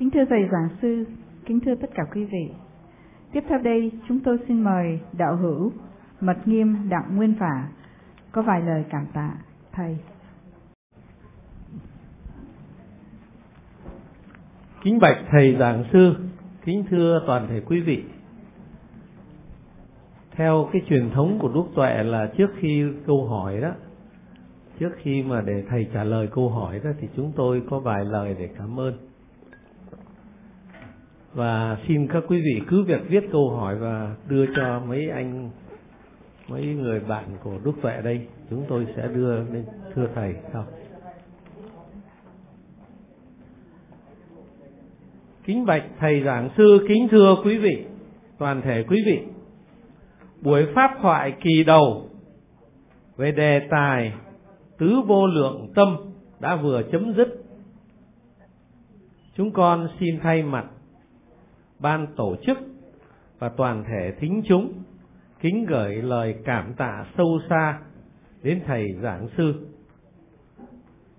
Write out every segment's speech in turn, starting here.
Kính thưa Thầy Giảng Sư, kính thưa tất cả quý vị. Tiếp theo đây, chúng tôi xin mời đạo hữu Mật Nghiêm Đặng Nguyên Phả có vài lời cảm tạ Thầy. Kính bạch Thầy Giảng Sư, kính thưa toàn thể quý vị. Theo cái truyền thống của Đức Tuệ là trước khi câu hỏi đó, trước khi mà để Thầy trả lời câu hỏi đó thì chúng tôi có vài lời để cảm ơn và xin các quý vị cứ việc viết câu hỏi và đưa cho mấy anh, mấy người bạn của Đức Tuệ đây. Chúng tôi sẽ đưa lên thưa thầy sau. Kính bạch thầy giảng sư, kính thưa quý vị, toàn thể quý vị. Buổi pháp thoại kỳ đầu về đề tài tứ vô lượng tâm đã vừa chấm dứt. Chúng con xin thay mặt ban tổ chức và toàn thể thính chúng, kính gửi lời cảm tạ sâu xa đến thầy giảng sư,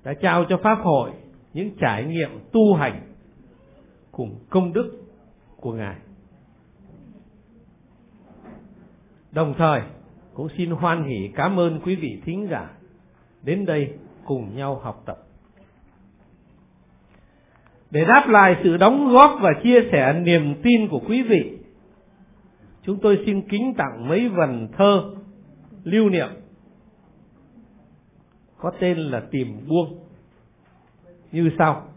đã trao cho pháp hội những trải nghiệm tu hành cùng công đức của ngài. Đồng thời, cũng xin hoan hỷ cảm ơn quý vị thính giả đến đây cùng nhau học tập để đáp lại sự đóng góp và chia sẻ niềm tin của quý vị, chúng tôi xin kính tặng mấy vần thơ lưu niệm, có tên là tìm buông. Như sau.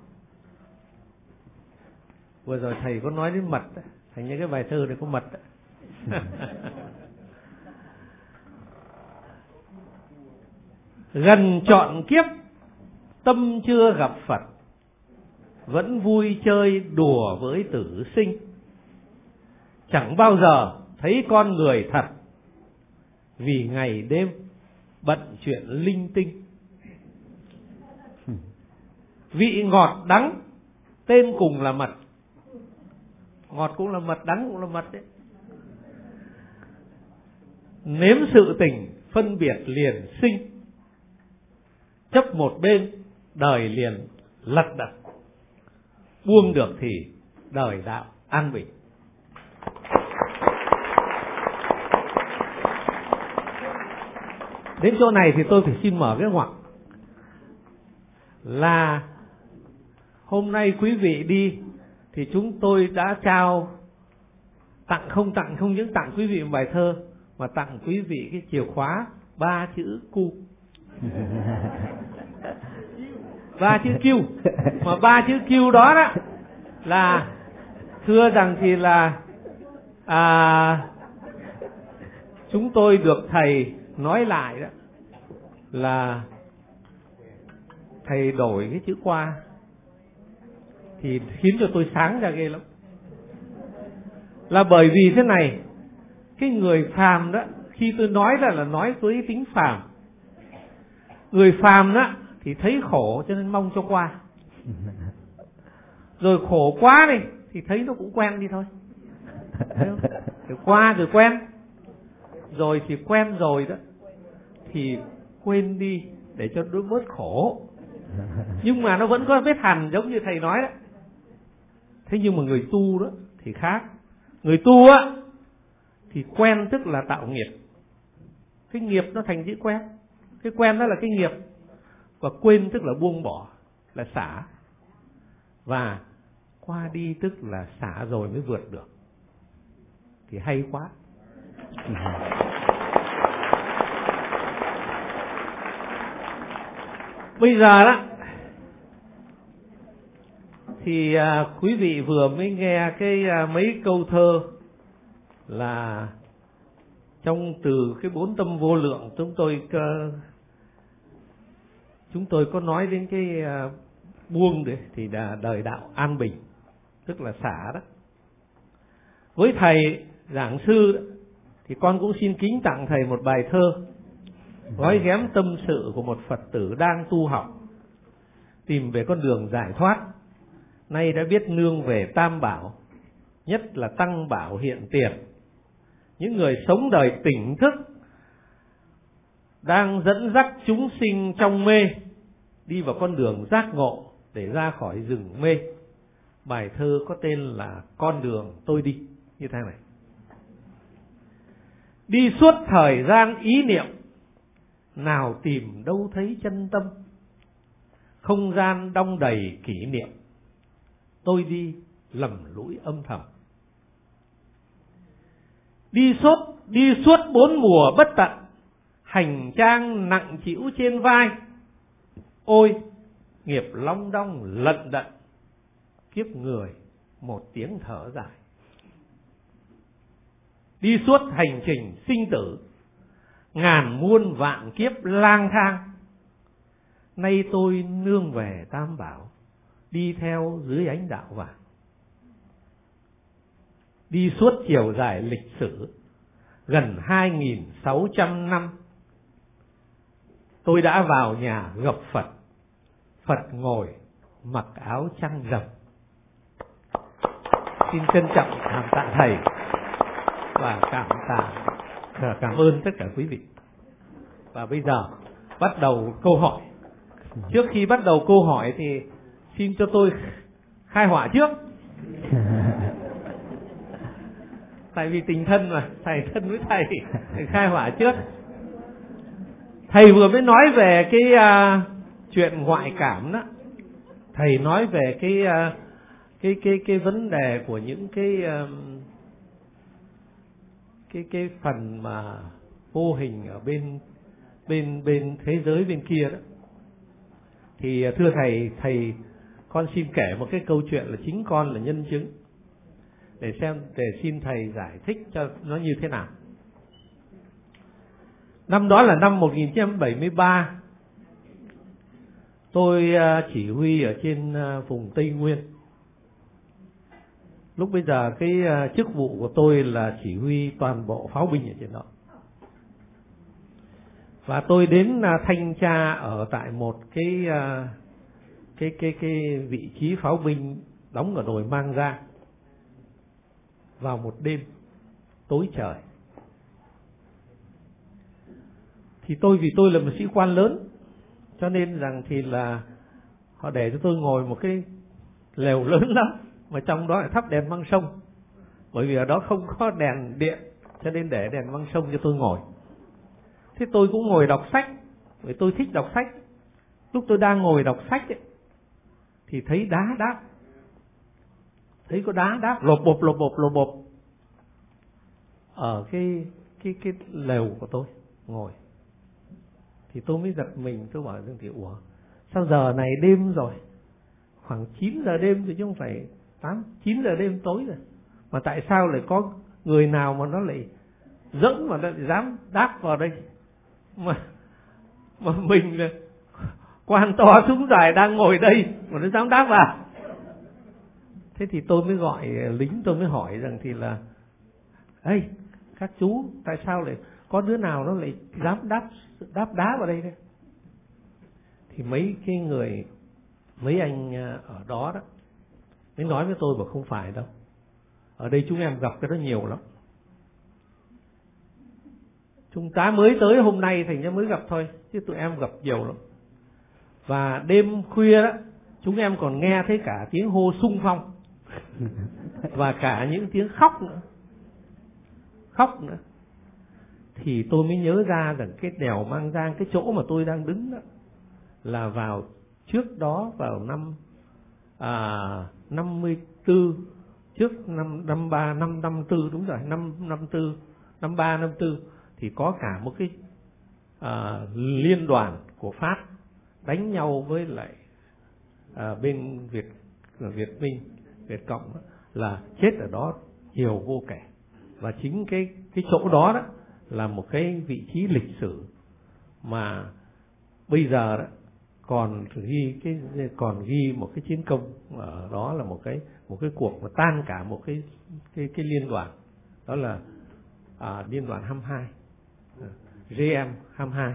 Vừa rồi thầy có nói đến mật, thành những cái bài thơ này có mật. Gần chọn kiếp, tâm chưa gặp phật vẫn vui chơi đùa với tử sinh. Chẳng bao giờ thấy con người thật, vì ngày đêm bận chuyện linh tinh. Vị ngọt đắng, tên cùng là mật. Ngọt cũng là mật, đắng cũng là mật đấy. Nếm sự tình, phân biệt liền sinh. Chấp một bên, đời liền lật đật buông được thì đời đạo an bình. Đến chỗ này thì tôi phải xin mở cái ngoặc là hôm nay quý vị đi thì chúng tôi đã trao tặng không tặng không những tặng quý vị một bài thơ mà tặng quý vị cái chìa khóa ba chữ cu. ba chữ kêu mà ba chữ kêu đó đó là thưa rằng thì là à, chúng tôi được thầy nói lại đó là thầy đổi cái chữ qua thì khiến cho tôi sáng ra ghê lắm. Là bởi vì thế này cái người phàm đó khi tôi nói là là nói với tính phàm người phàm đó thì thấy khổ cho nên mong cho qua. Rồi khổ quá đi, thì thấy nó cũng quen đi thôi. Rồi qua rồi quen. Rồi thì quen rồi đó, thì quên đi để cho nó bớt khổ. Nhưng mà nó vẫn có vết hằn giống như thầy nói đó. Thế nhưng mà người tu đó thì khác. Người tu á, thì quen tức là tạo nghiệp. Cái nghiệp nó thành chữ quen. Cái quen đó là cái nghiệp và quên tức là buông bỏ là xả. Và qua đi tức là xả rồi mới vượt được. Thì hay quá. Bây giờ đó thì à, quý vị vừa mới nghe cái à, mấy câu thơ là trong từ cái bốn tâm vô lượng chúng tôi uh, chúng tôi có nói đến cái uh, buông đấy thì là đời đạo an bình tức là xả đó. Với thầy giảng sư thì con cũng xin kính tặng thầy một bài thơ gói ghém tâm sự của một phật tử đang tu học tìm về con đường giải thoát. Nay đã biết nương về tam bảo nhất là tăng bảo hiện tiền. Những người sống đời tỉnh thức đang dẫn dắt chúng sinh trong mê đi vào con đường giác ngộ để ra khỏi rừng mê. Bài thơ có tên là con đường tôi đi như thế này. Đi suốt thời gian ý niệm, nào tìm đâu thấy chân tâm. Không gian đong đầy kỷ niệm, tôi đi lầm lũi âm thầm. Đi suốt đi suốt bốn mùa bất tận, hành trang nặng chịu trên vai ôi, nghiệp long đong lận đận. Kiếp người, một tiếng thở dài. Đi suốt hành trình sinh tử, ngàn muôn vạn kiếp lang thang. Nay tôi nương về tam bảo, đi theo dưới ánh đạo vàng. Đi suốt chiều dài lịch sử, gần 2.600 năm, tôi đã vào nhà gặp Phật. Phật ngồi mặc áo trăng rồng xin trân trọng cảm tạ thầy và cảm tạ cảm ơn tất cả quý vị. Và bây giờ bắt đầu câu hỏi. Trước khi bắt đầu câu hỏi thì xin cho tôi khai hỏa trước. Tại vì tình thân mà thầy thân với thầy thầy khai hỏa trước. Thầy vừa mới nói về cái uh, chuyện ngoại cảm đó. Thầy nói về cái ờ, cái cái cái vấn đề của những cái ờ, cái cái phần mà vô hình ở bên bên bên thế giới bên kia đó. Thì ờ, thưa thầy thầy, con xin kể một cái câu chuyện là chính con là nhân chứng. Để xem, để xin thầy giải thích cho nó như thế nào. Năm đó là năm 1973 tôi à, chỉ huy ở trên à, vùng Tây Nguyên. Lúc bây giờ cái à, chức vụ của tôi là chỉ huy toàn bộ pháo binh ở trên đó. Và tôi đến thanh tra ở tại một cái cái cái cái vị trí pháo binh đóng ở đồi mang ra vào một đêm tối trời. Thì tôi, vì tôi là một sĩ quan lớn cho nên rằng thì là họ để cho tôi ngồi một cái lều lớn lắm mà trong đó lại thắp đèn măng sông. Bởi vì ở đó không có đèn điện cho nên để đèn măng sông cho tôi ngồi. Thế tôi cũng ngồi đọc sách vì tôi thích đọc sách. Lúc tôi đang ngồi đọc sách ấy, thì thấy đá đáp. Thấy có đá đáp lột bột lột bột lột bột ở cái cái cái lều của tôi ngồi thì tôi mới giật mình, tôi bảo Dương Thị ủa, sao giờ này đêm rồi? Khoảng 9 giờ đêm thì chứ không phải 8 9 giờ đêm tối rồi. Mà tại sao lại có người nào mà nó lại dẫn mà nó lại dám đáp vào đây? Mà mà mình là quan to súng dài đang ngồi đây mà nó dám đáp vào. Thế thì tôi mới gọi, lính tôi mới hỏi rằng thì là ấy các chú, tại sao lại có đứa nào nó lại dám đáp đáp đá vào đây đấy? Thì mấy cái người mấy anh à, ở đó đó mới nói với tôi mà không phải đâu. Ở đây chúng em gặp cái đó nhiều lắm. Chúng ta mới tới hôm nay thành ra mới gặp thôi chứ tụi em gặp nhiều lắm. Và đêm khuya đó chúng em còn nghe thấy cả tiếng hô sung phong và cả những tiếng khóc nữa. Khóc nữa thì tôi mới nhớ ra rằng cái đèo mang giang cái chỗ mà tôi đang đứng đó là vào trước đó vào năm à, 54 trước năm năm ba năm năm tư đúng rồi năm năm tư năm ba năm tư thì có cả một cái à, liên đoàn của pháp đánh nhau với lại à, bên việt việt minh việt cộng đó, là chết ở đó nhiều vô kể. Và chính cái cái chỗ đó đó là một cái vị trí lịch sử mà bây giờ đó còn ghi cái còn ghi một cái chiến công ở đó là một cái một cái cuộc mà tan cả một cái cái cái liên đoàn. Đó là à, liên đoàn 22 GM 22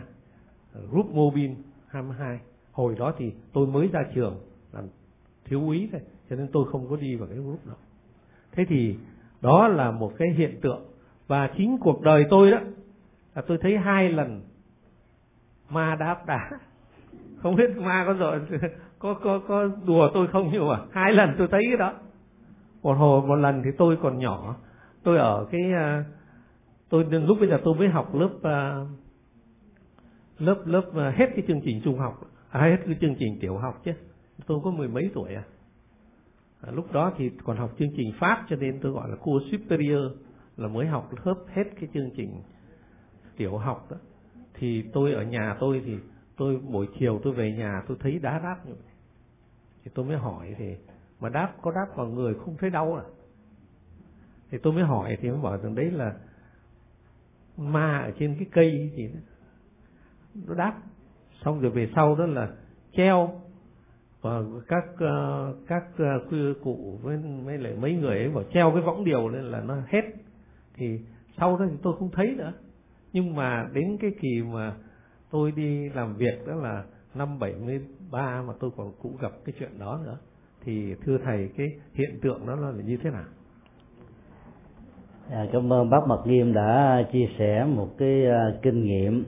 Group Mobile 22 hồi đó thì tôi mới ra trường làm thiếu úy thôi cho nên tôi không có đi vào cái group đó. Thế thì đó là một cái hiện tượng và chính cuộc đời tôi đó là tôi thấy hai lần ma đáp đá không biết ma có rồi có có có đùa tôi không nhưng mà hai lần tôi thấy cái đó. Một hồi một lần thì tôi còn nhỏ. Tôi ở cái à, tôi lúc bây giờ tôi mới học lớp à, lớp lớp à, hết cái chương trình trung học à, hết cái chương trình tiểu học chứ. Tôi có mười mấy tuổi à. à lúc đó thì còn học chương trình pháp cho nên tôi gọi là cua superior là mới học lớp hết cái chương trình tiểu học đó, thì tôi ở nhà tôi thì tôi buổi chiều tôi về nhà tôi thấy đá đáp như vậy. Thì tôi mới hỏi thì, mà đáp, có đáp vào người không thấy đau à? Thì tôi mới hỏi thì mới bảo rằng đấy là ma ở trên cái cây gì đó. Nó đáp, xong rồi về sau đó là treo và các ờ, các ờ, cụ với mấy lại mấy người ấy bảo treo cái võng điều lên là nó hết thì sau đó thì tôi không thấy nữa. Nhưng mà đến cái kỳ mà tôi đi làm việc đó là năm 73 mà tôi còn cũng gặp cái chuyện đó nữa thì thưa thầy cái hiện tượng đó là như thế nào? À, cảm ơn bác Mật Nghiêm đã chia sẻ một cái uh, kinh nghiệm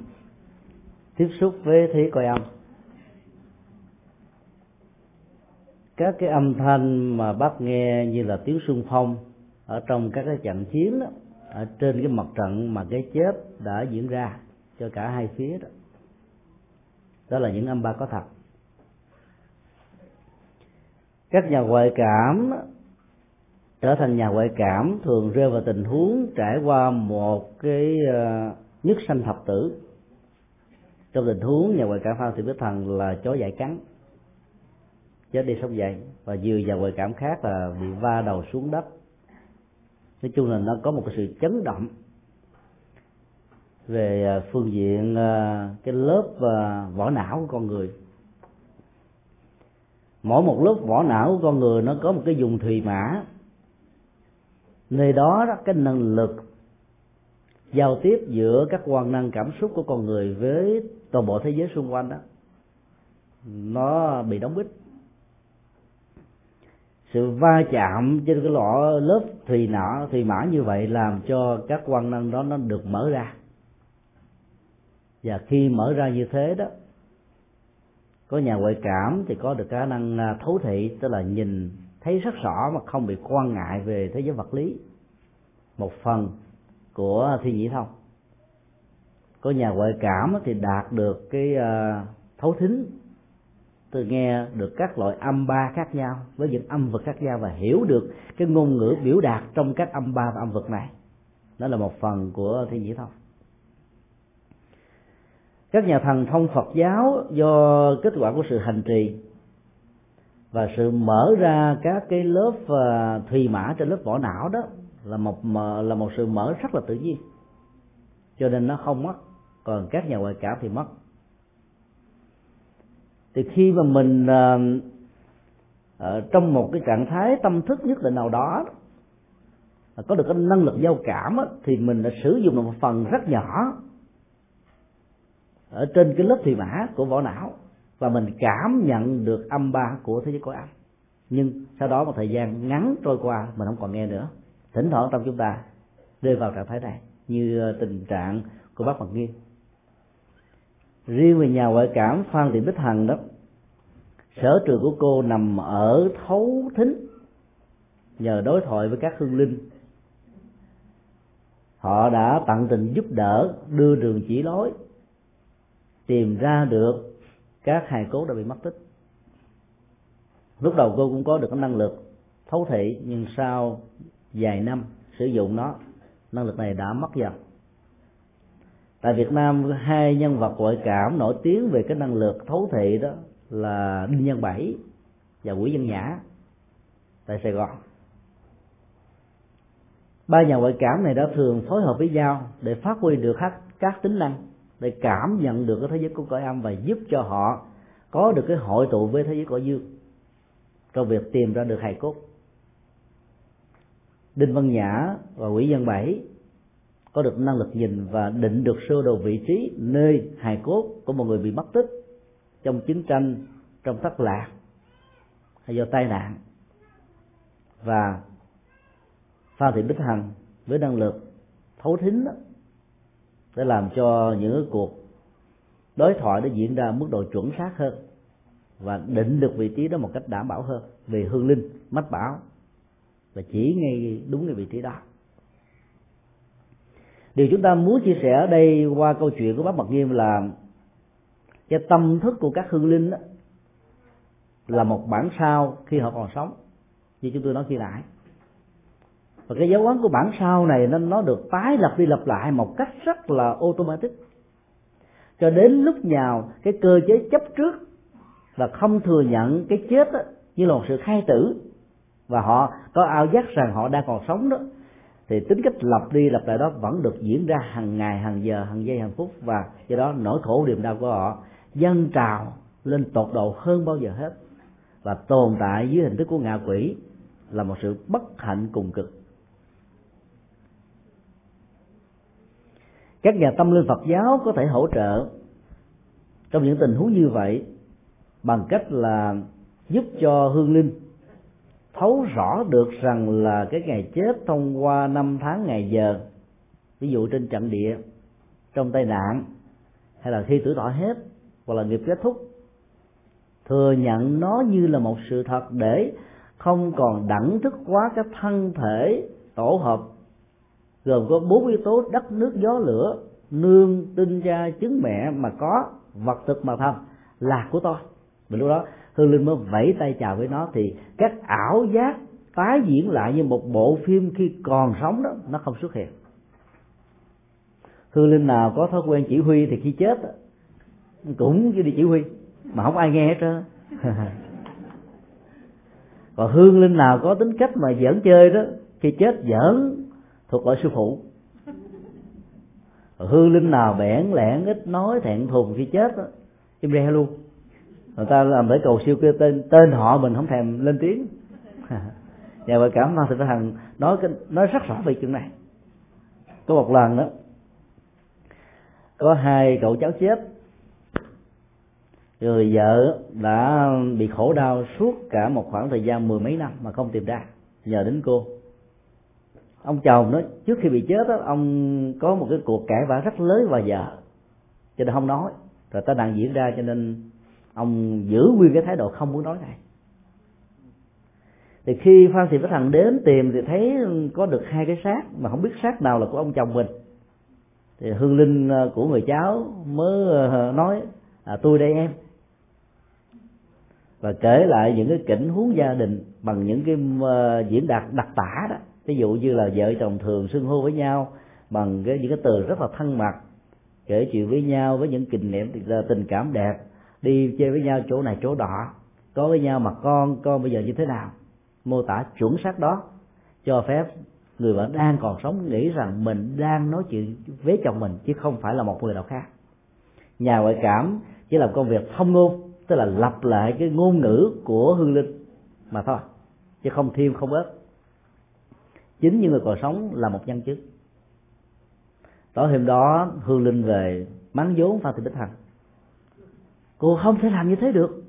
tiếp xúc với thế coi âm. Các cái âm thanh mà bác nghe như là tiếng xung phong ở trong các cái trận chiến đó, ở trên cái mặt trận mà cái chết đã diễn ra cho cả hai phía đó. Đó là những âm ba có thật. Các nhà ngoại cảm trở thành nhà ngoại cảm thường rơi vào tình huống trải qua một cái ờ, nhất sanh thập tử. Trong tình huống nhà ngoại cảm phan thị bích thần là chó dại cắn chết đi sống dậy, và nhiều nhà ngoại cảm khác là bị va đầu xuống đất nói chung là nó có một cái sự chấn động về à, phương diện à, cái lớp à, vỏ não của con người. Mỗi một lớp vỏ não của con người nó có một cái dùng thùy mã. Nơi đó, đó cái năng lực giao tiếp giữa các quan năng cảm xúc của con người với toàn bộ thế giới xung quanh đó nó bị đóng bít sự va chạm trên cái lọ lớp thùy nọ thùy mã như vậy làm cho các quan năng đó nó được mở ra. Và khi mở ra như thế đó, có nhà ngoại cảm thì có được khả năng à, thấu thị, tức là nhìn, thấy rất rõ mà không bị quan ngại về thế giới vật lý. Một phần của thi nhĩ thông. Có nhà ngoại cảm thì đạt được cái à, thấu thính từ nghe được các loại âm ba khác nhau, với những âm vực khác nhau và hiểu được cái ngôn ngữ biểu đạt trong các âm ba và âm vực này. Đó là một phần của thiên nhĩ thông. Các nhà thần thông Phật giáo do kết quả của sự hành trì và sự mở ra các cái lớp à, thùy mã trên lớp vỏ não đó là một là một sự mở rất là tự nhiên. Cho nên nó không mất, còn các nhà ngoại cảm thì mất thì khi mà mình ở trong một cái trạng thái tâm thức nhất định nào đó có được cái năng lực giao cảm á, thì mình đã sử dụng được một phần rất nhỏ ở trên cái lớp thị mã của vỏ não và mình cảm nhận được âm ba của thế giới cõi âm. Nhưng sau đó một thời gian ngắn trôi qua mình không còn nghe nữa. Thỉnh thoảng trong chúng ta rơi vào trạng thái này như ờ, tình trạng của bác Hoàng Nghiêm riêng về nhà ngoại cảm, Phan Thị Bích Hằng đó, sở trường của cô nằm ở thấu thính, nhờ đối thoại với các hương linh. Họ đã tận tình giúp đỡ, đưa đường chỉ lối, tìm ra được các hài cốt đã bị mất tích. Lúc đầu cô cũng có được cái năng lực thấu thị, nhưng sau vài năm sử dụng nó, năng lực này đã mất dần tại Việt Nam, hai nhân vật ngoại cảm nổi tiếng về cái năng lực thấu thị đó là Đinh Nhân Bảy và Quỷ Dân Nhã tại Sài Gòn. Ba nhà ngoại cảm này đã thường phối hợp với nhau để phát huy được các tính năng, để cảm nhận được cái thế giới của cõi âm và giúp cho họ có được cái hội tụ với thế giới cõi dương trong việc tìm ra được hài cốt đinh văn nhã và quỷ dân bảy có được năng lực nhìn và định được sơ đồ vị trí nơi hài cốt của một người bị mất tích trong chiến tranh trong thất lạc hay do tai nạn. Và phan thị bích hằng với năng lực thấu thính đó, để làm cho những cuộc đối thoại nó diễn ra mức độ chuẩn xác hơn và định được vị trí đó một cách đảm bảo hơn. Về hương linh mách bảo và chỉ ngay đúng cái vị trí đó điều chúng ta muốn chia sẻ ở đây qua câu chuyện của bác mật nghiêm là cái tâm thức của các hương linh đó, là một bản sao khi họ còn sống như chúng tôi nói khi nãy. Và cái dấu ấn của bản sao này nó nó được tái lập đi lập lại một cách rất là automatic. Cho đến lúc nào cái cơ chế chấp trước và không thừa nhận cái chết đó, như là một sự khai tử và họ có ao giác rằng họ đang còn sống đó thì tính cách lặp đi lặp lại đó vẫn được diễn ra hàng ngày, hàng giờ, hàng giây, hàng phút và do đó nỗi khổ niềm đau của họ dâng trào lên tột độ hơn bao giờ hết. Và tồn tại dưới hình thức của ngạ quỷ là một sự bất hạnh cùng cực. Các nhà tâm linh Phật giáo có thể hỗ trợ trong những tình huống như vậy bằng cách là giúp cho hương linh thấu rõ được rằng là cái ngày chết thông qua năm tháng ngày giờ, ví dụ trên trận địa, trong tai nạn, hay là khi tuổi thọ hết, hoặc là nghiệp kết thúc, thừa nhận nó như là một sự thật để không còn đẳng thức quá cái thân thể tổ hợp, gồm có bốn yếu tố đất, nước, gió, lửa, nương, tinh, cha trứng mẹ mà có, vật, thực mà thầm là của tôi. Mình lúc đó hương linh mới vẫy tay chào với nó thì các ảo giác tái diễn lại như một bộ phim khi còn sống đó, nó không xuất hiện. Hương linh nào có thói quen chỉ huy thì khi chết cũng đi chỉ huy, mà không ai nghe hết trơn còn hương linh nào có tính cách mà giỡn chơi đó, khi chết giỡn, thuộc loại sư phụ. Còn hương linh nào bẽn lẽn, ít nói, thẹn thùng khi chết đó im re luôn người ta làm lễ cầu siêu kêu tên tên họ mình không thèm lên tiếng. Nhà vợ cảm ơn thầy thằng nói cái nói rất rõ về chuyện này. Có một lần đó có hai cậu cháu chết. Người vợ đã bị khổ đau suốt cả một khoảng thời gian mười mấy năm mà không tìm ra nhờ đến cô. Ông chồng đó trước khi bị chết đó ông có một cái cuộc cãi vã rất lớn và vợ cho nên không nói. Rồi tai nạn diễn ra cho nên ông giữ nguyên cái thái độ không muốn nói này. Thì khi phan thị bích hằng đến tìm thì thấy có được hai cái xác mà không biết xác nào là của ông chồng mình. Thì hương linh ờ, của người cháu mới ờ, nói à, tôi đây em. Và kể lại những cái cảnh huống gia đình bằng những cái ờ, diễn đạt đặc tả đó. Ví dụ như là vợ chồng thường xưng hô với nhau bằng cái những cái từ rất là thân mật kể chuyện với nhau với những kỷ niệm tình cảm đẹp đi chơi với nhau chỗ này chỗ đó. Có với nhau mà con con bây giờ như thế nào? Mô tả chuẩn xác đó. Cho phép người vợ đang còn sống nghĩ rằng mình đang nói chuyện với chồng mình, chứ không phải là một người nào khác. Nhà ngoại cảm chỉ làm công việc thông ngôn, tức là lặp lại cái ngôn ngữ của hương linh mà thôi, chứ không thêm không bớt chính những người còn sống là một nhân chứng. Tối hôm đó, hương linh về mắng vốn phan thị bích hằng cô không thể làm như thế được.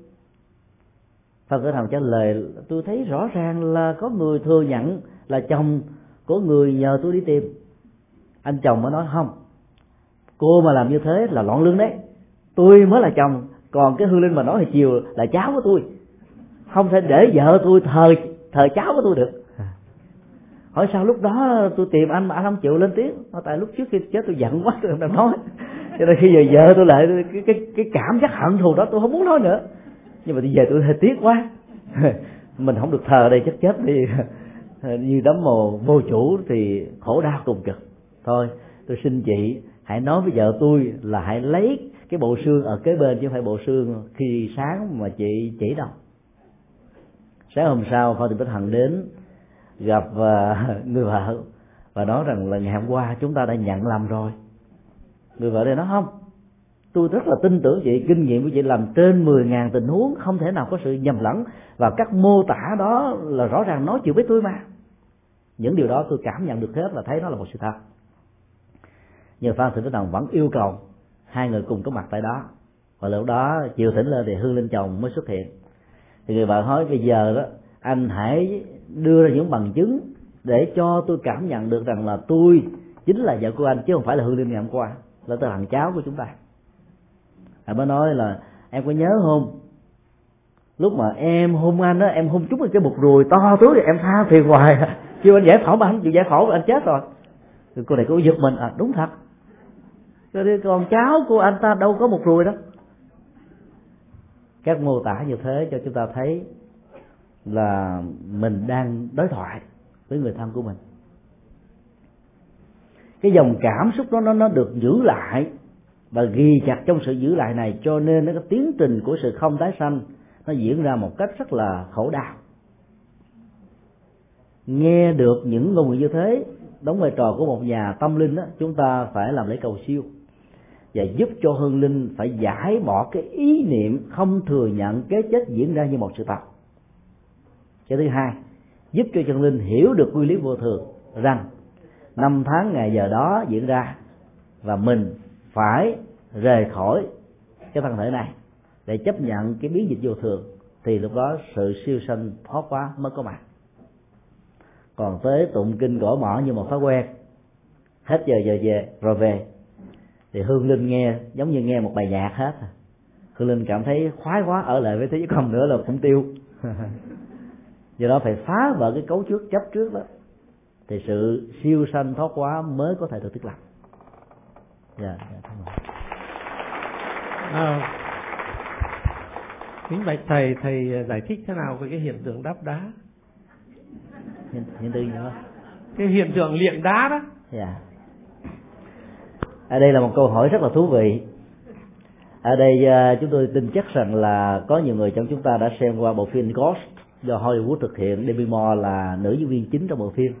Phan tử bích trả lời, tôi thấy rõ ràng là có người thừa nhận là chồng của người nhờ tôi đi tìm. Anh chồng mới nói, không, cô mà làm như thế là loạn lương đấy. Tôi mới là chồng, còn cái hương linh mà nói hồi chiều là cháu của tôi. Không thể để vợ tôi thờ thờ cháu của tôi được hỏi sao lúc đó tôi tìm anh mà anh không chịu lên tiếng? Nói tại lúc trước khi chết tôi giận quá, tôi không nói. Cho nên khi giờ vợ tôi lại cái cái cái cảm giác hận thù đó tôi không muốn nói nữa. Nhưng mà bây giờ tôi hơi tiếc quá. Mình không được thờ đây chết chết đi. Như đấm mồ vô chủ thì khổ đau cùng cực. Thôi, tôi xin chị hãy nói với vợ tôi là hãy lấy cái bộ xương ở kế bên chứ không phải bộ xương khi sáng mà chị chỉ đâu. Sáng hôm sau, phan thị bích hằng đến gặp à, người vợ và nói rằng là ngày hôm qua chúng ta đã nhận lầm rồi. Người vợ đây nói, không, tôi rất là tin tưởng chị kinh nghiệm của chị làm trên 10.000 tình huống không thể nào có sự nhầm lẫn và các mô tả đó là rõ ràng nói chuyện với tôi mà. Những điều đó tôi cảm nhận được hết và thấy nó là một sự thật. Nhưng phan thị bích hằng vẫn yêu cầu hai người cùng có mặt tại đó. Và lúc đó chiều thỉnh lên thì hương linh chồng mới xuất hiện. Thì người vợ nói, bây giờ đó, anh hãy đưa ra những bằng chứng để cho tôi cảm nhận được rằng là tôi chính là vợ của anh, chứ không phải là hương đêm ngày hôm qua, là tôi thằng cháu của chúng ta. Anh mới nói là, em có nhớ không? Lúc mà em hôn anh đó em hôn trúng cái bụt ruồi to tướng thì em tha phiền hoài. Kêu anh giải phẫu mà anh chịu giải phẫu anh chết rồi. Thì cô này cô giật mình à đúng thật. Rồi còn cháu của anh ta đâu có một ruồi đó các mô tả như thế cho chúng ta thấy là mình đang đối thoại với người thân của mình. Cái dòng cảm xúc đó, nó nó được giữ lại và ghi chặt trong sự giữ lại này, cho nên nó, cái tiến trình của sự không tái sanh nó diễn ra một cách rất là khổ đau. Nghe được những ngôn ngữ như thế, đóng vai trò của một nhà tâm linh đó chúng ta phải làm lễ cầu siêu và giúp cho hương linh phải giải bỏ cái ý niệm không thừa nhận cái chết diễn ra như một sự thật cái thứ hai, giúp cho chân linh hiểu được quy lý vô thường, rằng năm tháng ngày giờ đó diễn ra và mình phải rời khỏi cái thân thể này để chấp nhận cái biến dịch vô thường, thì lúc đó sự siêu sanh thoát quá mới có mặt. Còn tới tụng kinh gõ mỏ như một thói quen, hết giờ giờ về rồi về, thì hương linh nghe giống như nghe một bài nhạc hết. Hương linh cảm thấy khoái quá, ở lại với thế giới không nữa là cũng tiêu. do đó phải phá vỡ cái cấu trúc chấp trước đó. Thì sự siêu sanh thoát quá mới có thể được thiết lập. Dạ dạ à, kính bạch thầy thầy giải thích thế nào về cái hiện tượng đắp đá? Hiện, hiện tượng gì đó cái hiện tượng liệng đá đó. Dạ. Ở đây là một câu hỏi rất là thú vị. Ở đây uh, chúng tôi tin chắc rằng là có nhiều người trong chúng ta đã xem qua bộ phim Ghost do Hollywood thực hiện. Demi Moore là nữ diễn viên chính trong bộ phim.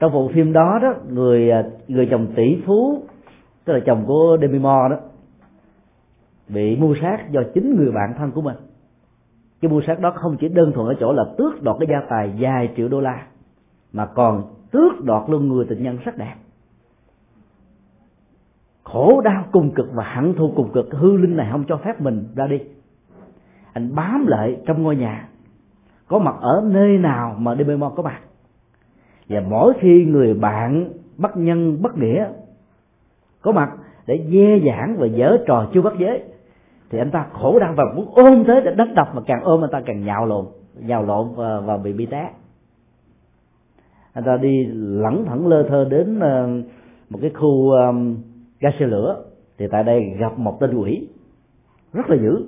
Trong bộ phim đó đó, người à, người chồng tỷ phú, tức là chồng của Demi Moore đó, bị mưu sát do chính người bạn thân của mình. Cái mưu sát đó không chỉ đơn thuần ở chỗ là tước đoạt cái gia tài vài triệu đô la, mà còn tước đoạt luôn người tình nhân rất đẹp. Khổ đau, cùng cực và hận thù cùng cực. Hư linh này không cho phép mình ra đi anh bám lại trong ngôi nhà. Có mặt ở nơi nào mà Dememon có mặt? Và mỗi khi người bạn bất nhân bất nghĩa có mặt để dê giảng và dở trò chưa bắt giới thì anh ta khổ đau và muốn ôm tới để đánh đập mà càng ôm anh ta càng nhào lộn nhào lộn và, và bị bị té. Anh ta đi lẳng thẳng lơ thơ đến ờ, một cái khu um, ga xe lửa. Thì tại đây gặp một tên quỷ rất là dữ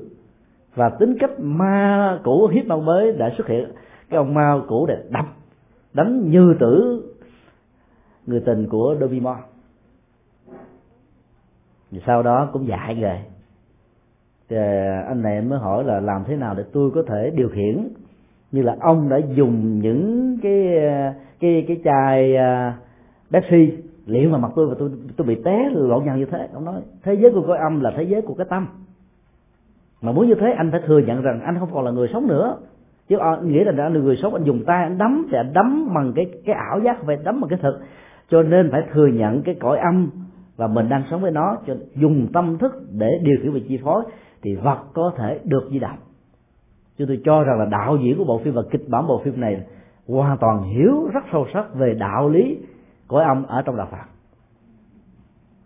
và tính cách ma cũ, hiếp ma mới đã xuất hiện. Cái ông ma cũ để đập đánh như tử người tình của Dovimo sau đó cũng dạy rồi thì à, anh này mới hỏi là làm thế nào để tôi có thể điều khiển như là ông đã dùng những cái à, cái cái chai à, Pepsi liệu mà mặt tôi và tôi tôi bị té lộn nhào như thế. Ông nói, thế giới của cõi âm là thế giới của cái tâm mà muốn như thế anh phải thừa nhận rằng anh không còn là người sống nữa. Chứ à, nghĩa là anh là người sống anh dùng tay anh đấm thì anh đấm bằng cái cái ảo giác phải đấm bằng cái thực. Cho nên phải thừa nhận cái cõi âm và mình đang sống với nó. Cho dùng tâm thức để điều khiển và chi phối thì vật có thể được di động. Chứ tôi cho rằng là đạo diễn của bộ phim và kịch bản bộ phim này hoàn toàn hiểu rất sâu sắc về đạo lý cõi âm ở trong đạo phật.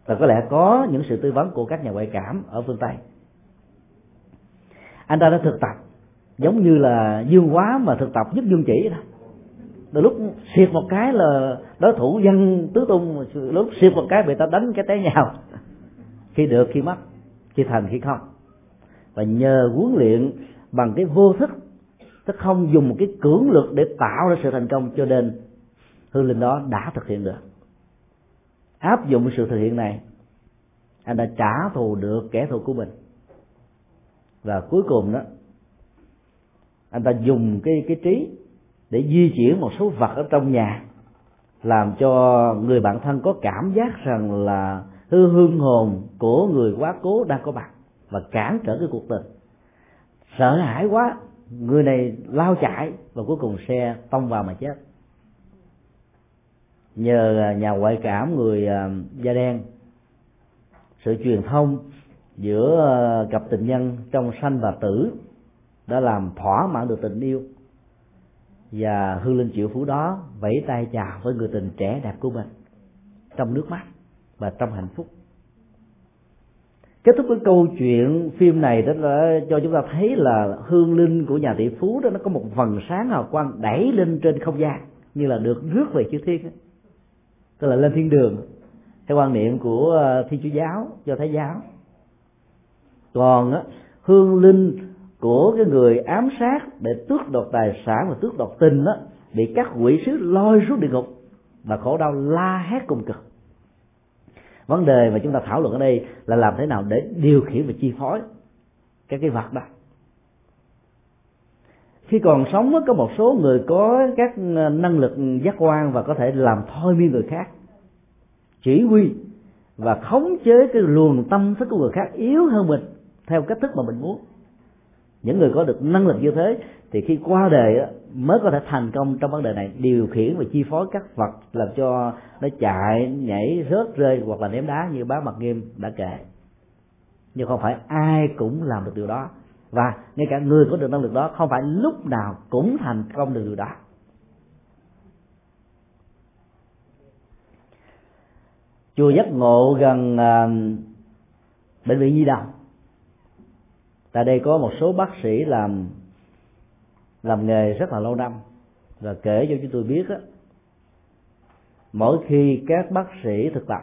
Và có lẽ có những sự tư vấn của các nhà ngoại cảm ở phương tây anh ta đã thực tập. Giống như là dương hóa mà thực tập giúp dương chỉ đó. Từ lúc xiệt một cái là đối thủ dân tứ tung, lúc xiệt một cái bị ta đánh cái té nhào khi được, khi mất, khi thành, khi không. Và nhờ huấn luyện bằng cái vô thức tức không dùng một cái cưỡng lực để tạo ra sự thành công cho nên hương linh đó đã thực hiện được. Áp dụng sự thực hiện này, anh đã trả thù được kẻ thù của mình và cuối cùng đó, anh ta dùng cái cái trí để di chuyển một số vật ở trong nhà, làm cho người bạn thân có cảm giác rằng là hư hương hồn của người quá cố đang có mặt và cản trở cái cuộc tình. Sợ hãi quá, người này lao chạy và cuối cùng xe tông vào mà chết. Nhờ à, nhà ngoại cảm người à, da đen, sự truyền thông giữa ờ, cặp tình nhân trong sanh và tử đã làm thỏa mãn được tình yêu. Và hương linh triệu phú đó vẫy tay chào với người tình trẻ đẹp của mình trong nước mắt và trong hạnh phúc. Kết thúc cái câu chuyện phim này đó là cho chúng ta thấy là hương linh của nhà tỷ phú đó, nó có một vầng sáng hào quang đẩy lên trên không gian, như là được rước về chư thiên đó. tức là lên thiên đường, theo quan niệm của ờ, thiên chúa giáo, do thái giáo còn á, hương linh của cái người ám sát để tước đoạt tài sản và tước đoạt tình đó bị các quỷ sứ lôi xuống địa ngục và khổ đau la hét cùng cực. Vấn đề mà chúng ta thảo luận ở đây là làm thế nào để điều khiển và chi phối các cái vật đó. Khi còn sống có một số người có các ờ, năng lực giác quan và có thể làm thôi miên người khác chỉ huy và khống chế cái luồng tâm thức của người khác yếu hơn mình theo cách thức mà mình muốn. Những người có được năng lực như thế thì khi qua đời mới có thể thành công trong vấn đề này điều khiển và chi phối các vật làm cho nó chạy nhảy rớt rơi hoặc là ném đá như bá mặt nghiêm đã kể. Nhưng không phải ai cũng làm được điều đó. Và ngay cả người có được năng lực đó không phải lúc nào cũng thành công được điều đó. Chùa giác ngộ gần uh, bệnh viện nhi đồng tại đây có một số bác sĩ làm làm nghề rất là lâu năm. Và kể cho chúng tôi biết á mỗi khi các bác sĩ thực tập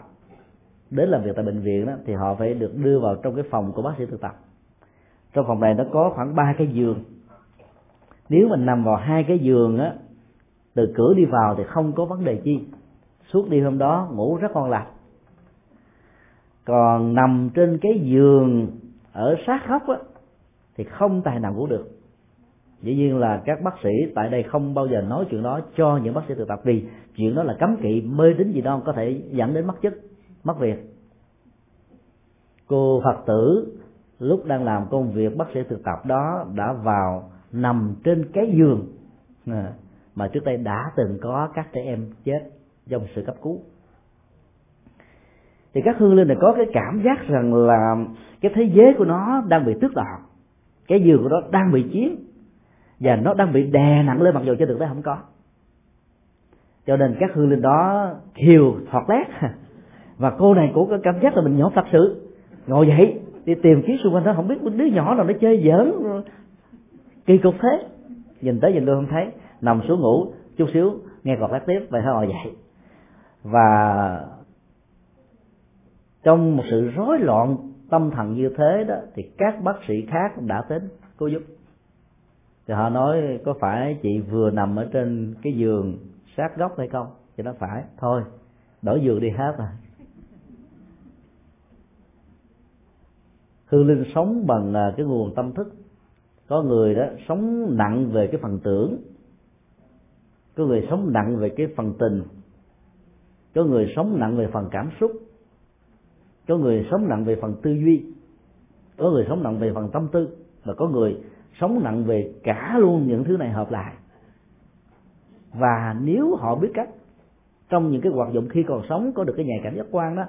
đến làm việc tại bệnh viện đó, thì họ phải được đưa vào trong cái phòng của bác sĩ thực tập. Trong phòng này nó có khoảng ba cái giường. Nếu mình nằm vào hai cái giường á từ cửa đi vào thì không có vấn đề chi. Suốt đêm hôm đó ngủ rất ngon lành. Còn nằm trên cái giường ở sát góc á thì không tài nào ngủ được. Dĩ nhiên là các bác sĩ tại đây không bao giờ nói chuyện đó cho những bác sĩ thực tập vì chuyện đó là cấm kỵ, mê tín gì đó có thể dẫn đến mất chức mất việc. Cô phật tử lúc đang làm công việc bác sĩ thực tập đó đã vào nằm trên cái giường à, mà trước đây đã từng có các trẻ em chết trong sự cấp cứu. Thì các hương linh này có cái cảm giác rằng là cái thế giới của nó đang bị tước đoạt cái giường của nó đang bị chiếm và nó đang bị đè nặng lên mặc dù trên thực tế không có. Cho nên các hương linh đó kiều thoạt lét. Và cô này cũng có cảm giác là mình nhỏ thật sự. Ngồi dậy, đi tìm kiếm xung quanh đó, không biết đứa nhỏ nào nó chơi giỡn. Kỳ cục thế. Nhìn tới nhìn lui không thấy. Nằm xuống ngủ, chút xíu, nghe cọt lát tiếp, vậy thôi, ngồi dậy. Và trong một sự rối loạn tâm thần như thế đó, thì các bác sĩ khác đã đến, cô giúp thì họ nói, có phải chị vừa nằm ở trên cái giường sát góc hay không? Thì nó phải, thôi, đổi giường đi hết rồi à. hương linh sống bằng à, cái nguồn tâm thức. Có người đó sống nặng về cái phần tưởng, có người sống nặng về cái phần tình, có người sống nặng về phần cảm xúc có người sống nặng về phần tư duy, có người sống nặng về phần tâm tư, và có người sống nặng về cả luôn những thứ này hợp lại. Và nếu họ biết cách, trong những cái hoạt dụng khi còn sống có được cái nhạy cảm giác quan đó,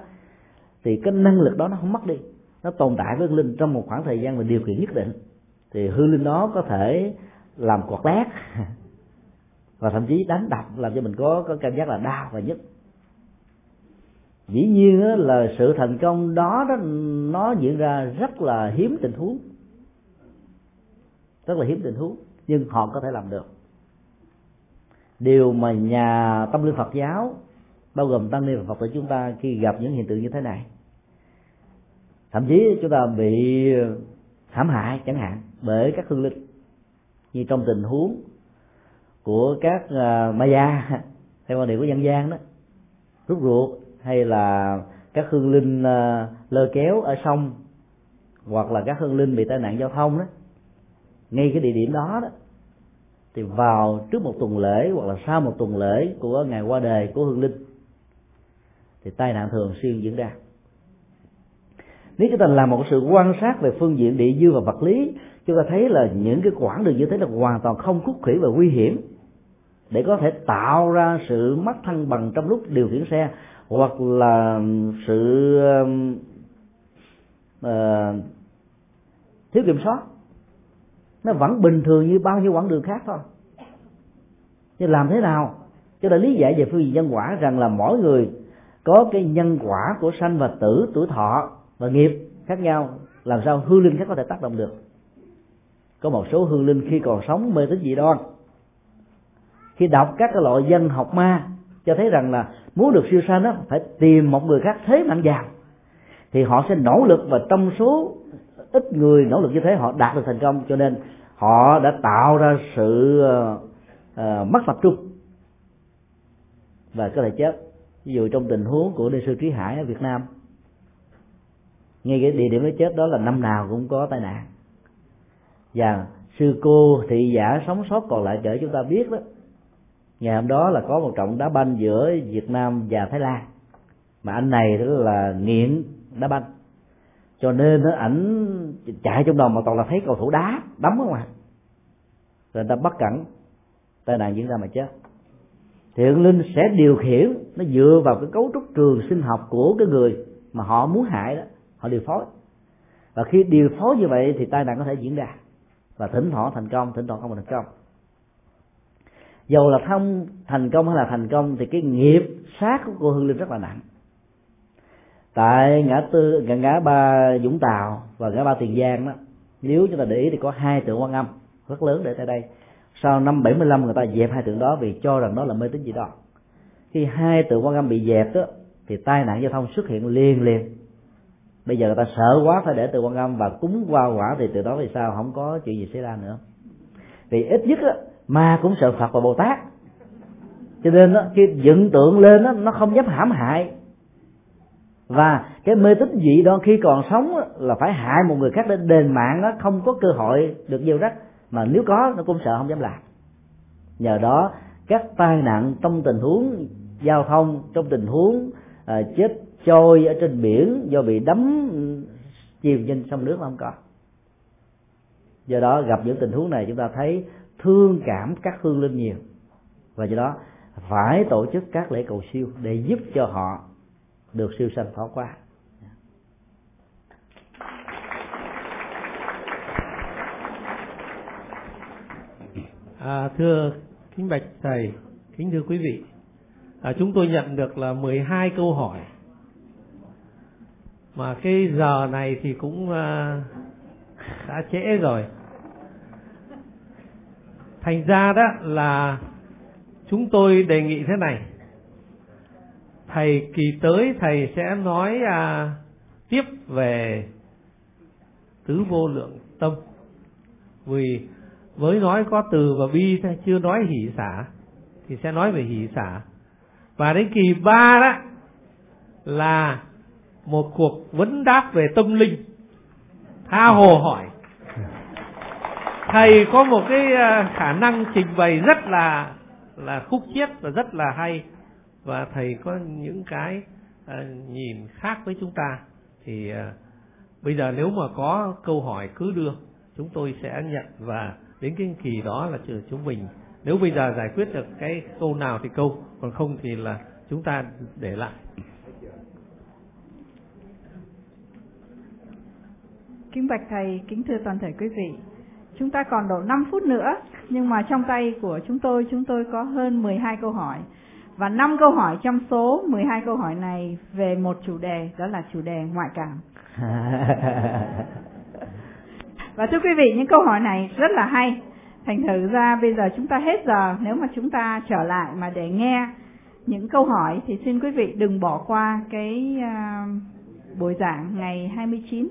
thì cái năng lực đó nó không mất đi, nó tồn tại với hương linh trong một khoảng thời gian và điều kiện nhất định. Thì hư linh đó có thể làm quạt lát, và thậm chí đánh đập, làm cho mình có có cảm giác là đau và nhức dĩ nhiên là sự thành công đó, đó nó diễn ra rất là hiếm tình huống. Rất là hiếm tình huống nhưng họ có thể làm được. Điều mà nhà tâm linh Phật giáo bao gồm tăng ni và Phật tử chúng ta khi gặp những hiện tượng như thế này thậm chí chúng ta bị hãm hại chẳng hạn bởi các hương linh như trong tình huống của các uh, ma gia theo quan điểm của dân gian đó rút ruột hay là các hương linh ờ, lơ kéo ở sông, hoặc là các hương linh bị tai nạn giao thông đó, ngay cái địa điểm đó đó, thì vào trước một tuần lễ hoặc là sau một tuần lễ của ngày qua đời của hương linh, thì tai nạn thường xuyên diễn ra. Nếu chúng ta làm một sự quan sát về phương diện địa dư và vật lý, chúng ta thấy là những cái quãng đường như thế là hoàn toàn không khúc khủy và nguy hiểm để có thể tạo ra sự mất thăng bằng trong lúc điều khiển xe hoặc là sự uh, thiếu kiểm soát. Nó vẫn bình thường như bao nhiêu quãng đường khác thôi. Nhưng làm thế nào? Cho nên lý giải về phương diện nhân quả rằng là mỗi người có cái nhân quả của sanh và tử tuổi thọ và nghiệp khác nhau. Làm sao hương linh khác có thể tác động được? Có một số hương linh khi còn sống mê tín dị đoan. Khi đọc các cái loại dân học ma cho thấy rằng là muốn được siêu sanh đó phải tìm một người khác thế mạnh vào thì họ sẽ nỗ lực và trong số ít người nỗ lực như thế họ đạt được thành công. Cho nên họ đã tạo ra sự uh, mất tập trung. Và có thể chết. Ví dụ trong tình huống của ni sư trí hải ở việt nam ngay cái địa điểm nó chết đó là năm nào cũng có tai nạn. Và sư cô thị giả sống sót còn lại để chúng ta biết đó ngày hôm đó là có một trận đá banh giữa việt nam và thái lan. Mà anh này đó là nghiện đá banh. Cho nên nó ảnh chạy trong đầu mà toàn là thấy cầu thủ đá, đấm không à. Rồi người ta bắt cẩn. Tai nạn diễn ra mà chết. Thiện linh sẽ điều khiển, nó dựa vào cái cấu trúc trường sinh học của cái người mà họ muốn hại đó, họ điều phối. Và khi điều phối như vậy thì tai nạn có thể diễn ra. Và thỉnh thoảng thành công, thỉnh thoảng không thành công dầu là không thành công hay là thành công thì cái nghiệp sát của cô hương linh rất là nặng. Tại ngã tư ngã, ngã ba dũng tàu và ngã ba tiền giang đó nếu chúng ta để ý thì có hai tượng quan âm rất lớn để tại đây. Sau năm 75 người ta dẹp hai tượng đó vì cho rằng đó là mê tín gì đó khi hai tượng quan âm bị dẹp đó thì tai nạn giao thông xuất hiện liền liền. Bây giờ người ta sợ quá phải để tượng quan âm và cúng qua quả thì từ đó về sau không có chuyện gì xảy ra nữa. Vì ít nhất đó, ma cũng sợ phật và bồ tát cho nên đó, khi dựng tượng lên đó, nó không dám hãm hại. Và cái mê tín dị đoan khi còn sống đó, là phải hại một người khác để đền mạng nó không có cơ hội được gieo rắc. Mà nếu có nó cũng sợ không dám làm. Nhờ đó các tai nạn trong tình huống giao thông trong tình huống à, chết trôi ở trên biển do bị đắm chìm trên sông nước không có. Do đó gặp những tình huống này chúng ta thấy thương cảm các hương linh nhiều. Và do đó phải tổ chức các lễ cầu siêu để giúp cho họ được siêu sanh thoát qua À, thưa kính bạch thầy, kính thưa quý vị, à, chúng tôi nhận được là 12 câu hỏi. Mà cái giờ này thì cũng à, đã trễ rồi. Thành ra đó là chúng tôi đề nghị thế này. Thầy kỳ tới thầy sẽ nói à, tiếp về tứ vô lượng tâm. Vì với nói có từ và bi thôi chưa nói hỷ xả thì sẽ nói về hỷ xả và đến kỳ ba đó là một cuộc vấn đáp về tâm linh tha hồ hỏi thầy có một cái à, khả năng trình bày rất là là khúc chiết và rất là hay. Và thầy có những cái à, nhìn khác với chúng ta. Thì à, bây giờ nếu mà có câu hỏi cứ đưa chúng tôi sẽ nhận. Và đến cái kỳ đó là chúng mình. Nếu bây giờ giải quyết được cái câu nào thì câu còn không thì là chúng ta để lại. Kính bạch thầy, kính thưa toàn thể quý vị. Chúng ta còn độ 5 phút nữa, nhưng mà trong tay của chúng tôi, chúng tôi có hơn 12 câu hỏi. Và 5 câu hỏi trong số 12 câu hỏi này về một chủ đề, đó là chủ đề ngoại cảm. Và thưa quý vị, những câu hỏi này rất là hay. Thành thử ra bây giờ chúng ta hết giờ, nếu mà chúng ta trở lại mà để nghe những câu hỏi thì xin quý vị đừng bỏ qua cái uh, buổi giảng ngày 29.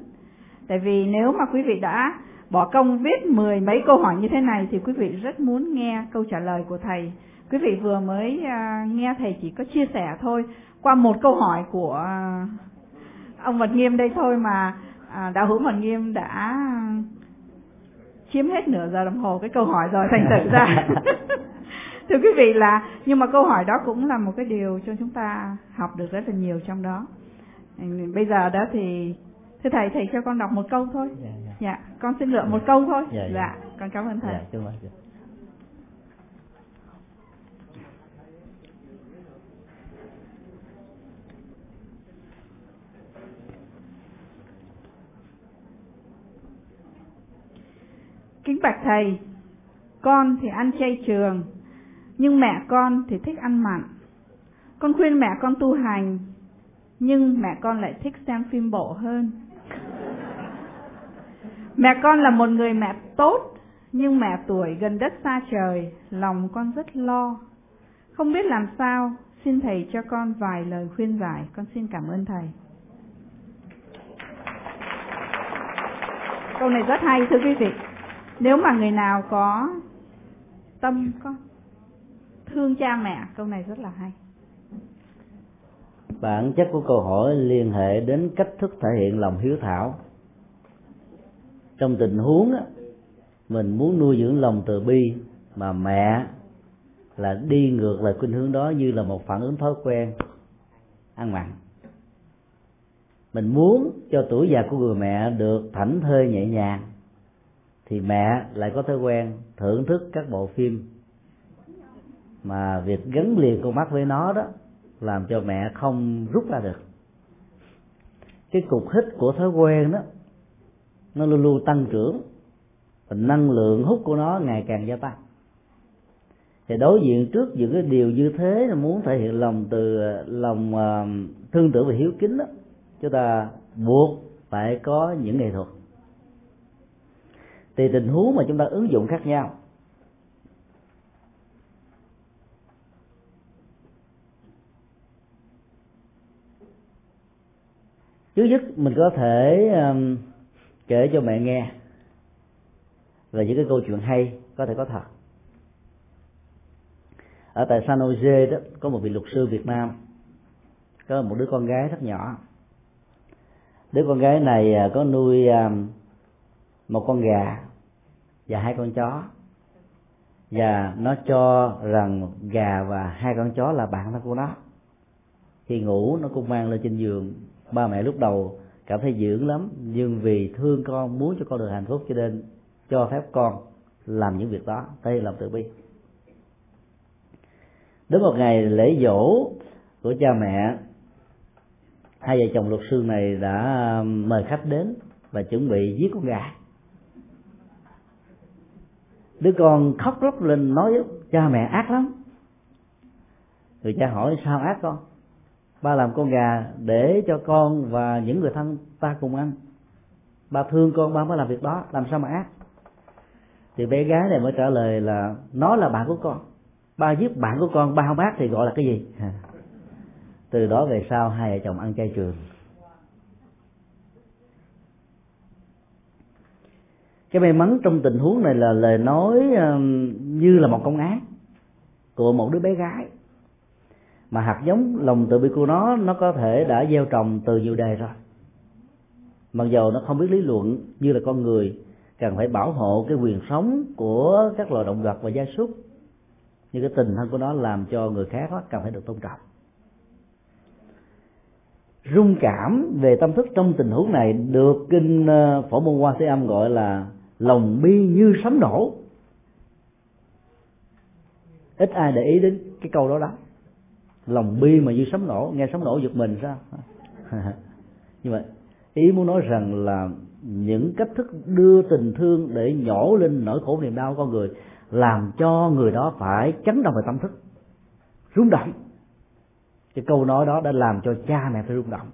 Tại vì nếu mà quý vị đã bỏ công viết mười mấy câu hỏi như thế này thì quý vị rất muốn nghe câu trả lời của thầy. Quý vị vừa mới à, nghe thầy chỉ có chia sẻ thôi, qua một câu hỏi của à, ông Mật Nghiêm đây thôi mà à, đạo hữu Mật Nghiêm đã chiếm hết nửa giờ đồng hồ cái câu hỏi rồi, thành thử ra thưa quý vị là, nhưng mà câu hỏi đó cũng là một cái điều cho chúng ta học được rất là nhiều trong đó bây giờ đó thì, thưa thầy thầy cho con đọc một câu thôi yeah dạ. dạ con xin lựa một câu thôi dạ, dạ. dạ con cảm ơn thầy dạ, Kính bạch thầy, con thì ăn chay trường, nhưng mẹ con thì thích ăn mặn. Con khuyên mẹ con tu hành, nhưng mẹ con lại thích xem phim bộ hơn mẹ con là một người mẹ tốt, nhưng mẹ tuổi gần đất xa trời, lòng con rất lo. Không biết làm sao, xin thầy cho con vài lời khuyên giải. Con xin cảm ơn thầy. Câu này rất hay, thưa quý vị. Nếu mà người nào có tâm, có thương cha mẹ, câu này rất là hay. Bản chất của câu hỏi liên hệ đến cách thức thể hiện lòng hiếu thảo trong tình huống á, mình muốn nuôi dưỡng lòng từ bi mà mẹ là đi ngược lại khuynh hướng đó như là một phản ứng thói quen. Ăn mặn. Mình muốn cho tuổi già của người mẹ được thảnh thơi nhẹ nhàng thì mẹ lại có thói quen thưởng thức các bộ phim mà việc gắn liền con mắt với nó đó làm cho mẹ không rút ra được. Cái cục hít của thói quen đó nó luôn luôn tăng trưởng. Và năng lượng hút của nó ngày càng gia tăng. Thì đối diện trước những cái điều như thế là muốn thể hiện lòng từ lòng uh, thương tưởng và hiếu kính đó chúng ta buộc phải có những nghệ thuật. Thì tình huống mà chúng ta ứng dụng khác nhau. Trước nhất mình có thể um, kể cho mẹ nghe. Về những cái câu chuyện hay, có thể có thật. Ở tại San Jose đó, có một vị luật sư Việt Nam, có một đứa con gái rất nhỏ. Đứa con gái này à, có nuôi à, một con gà và hai con chó. Và nó cho rằng gà và hai con chó là bạn thân của nó. Khi ngủ, nó cũng mang lên trên giường. Ba mẹ lúc đầu cảm thấy dưỡng lắm. Nhưng vì thương con, muốn cho con được hạnh phúc cho nên cho phép con làm những việc đó. Đây là từ bi. Đến một ngày lễ dỗ của cha mẹ, hai vợ chồng luật sư này đã um, mời khách đến và chuẩn bị giết con gà. Đứa con khóc lóc lên nói cha mẹ ác lắm. Người cha hỏi, sao ác con? Ba làm con gà để cho con và những người thân ta cùng ăn. Ba thương con, ba mới làm việc đó, làm sao mà ác? Thì bé gái này mới trả lời là, nó là bạn của con. Ba giết bạn của con, ba không ác thì gọi là cái gì? Từ đó về sau, hai vợ chồng ăn chay trường. Cái may mắn trong tình huống này là lời nói như là một công án của một đứa bé gái mà hạt giống lòng từ bi của nó nó có thể đã gieo trồng từ nhiều đời rồi. Mặc dầu nó không biết lý luận như là con người cần phải bảo hộ cái quyền sống của các loài động vật và gia súc. Nhưng cái tình thân của nó làm cho người khác đó, cần phải được tôn trọng. Rung cảm về tâm thức trong tình huống này được kinh ờ, phổ môn hoa thế âm gọi là lòng bi như sấm nổ. Ít ai để ý đến cái câu đó đó lòng bi mà như sấm nổ, nghe sấm nổ giật mình sao? Nhưng mà ý muốn nói rằng là những cách thức đưa tình thương để nhổ lên nỗi khổ niềm đau của con người làm cho người đó phải chấn động về tâm thức, rung động. Cái câu nói đó đã làm cho cha mẹ phải rung động.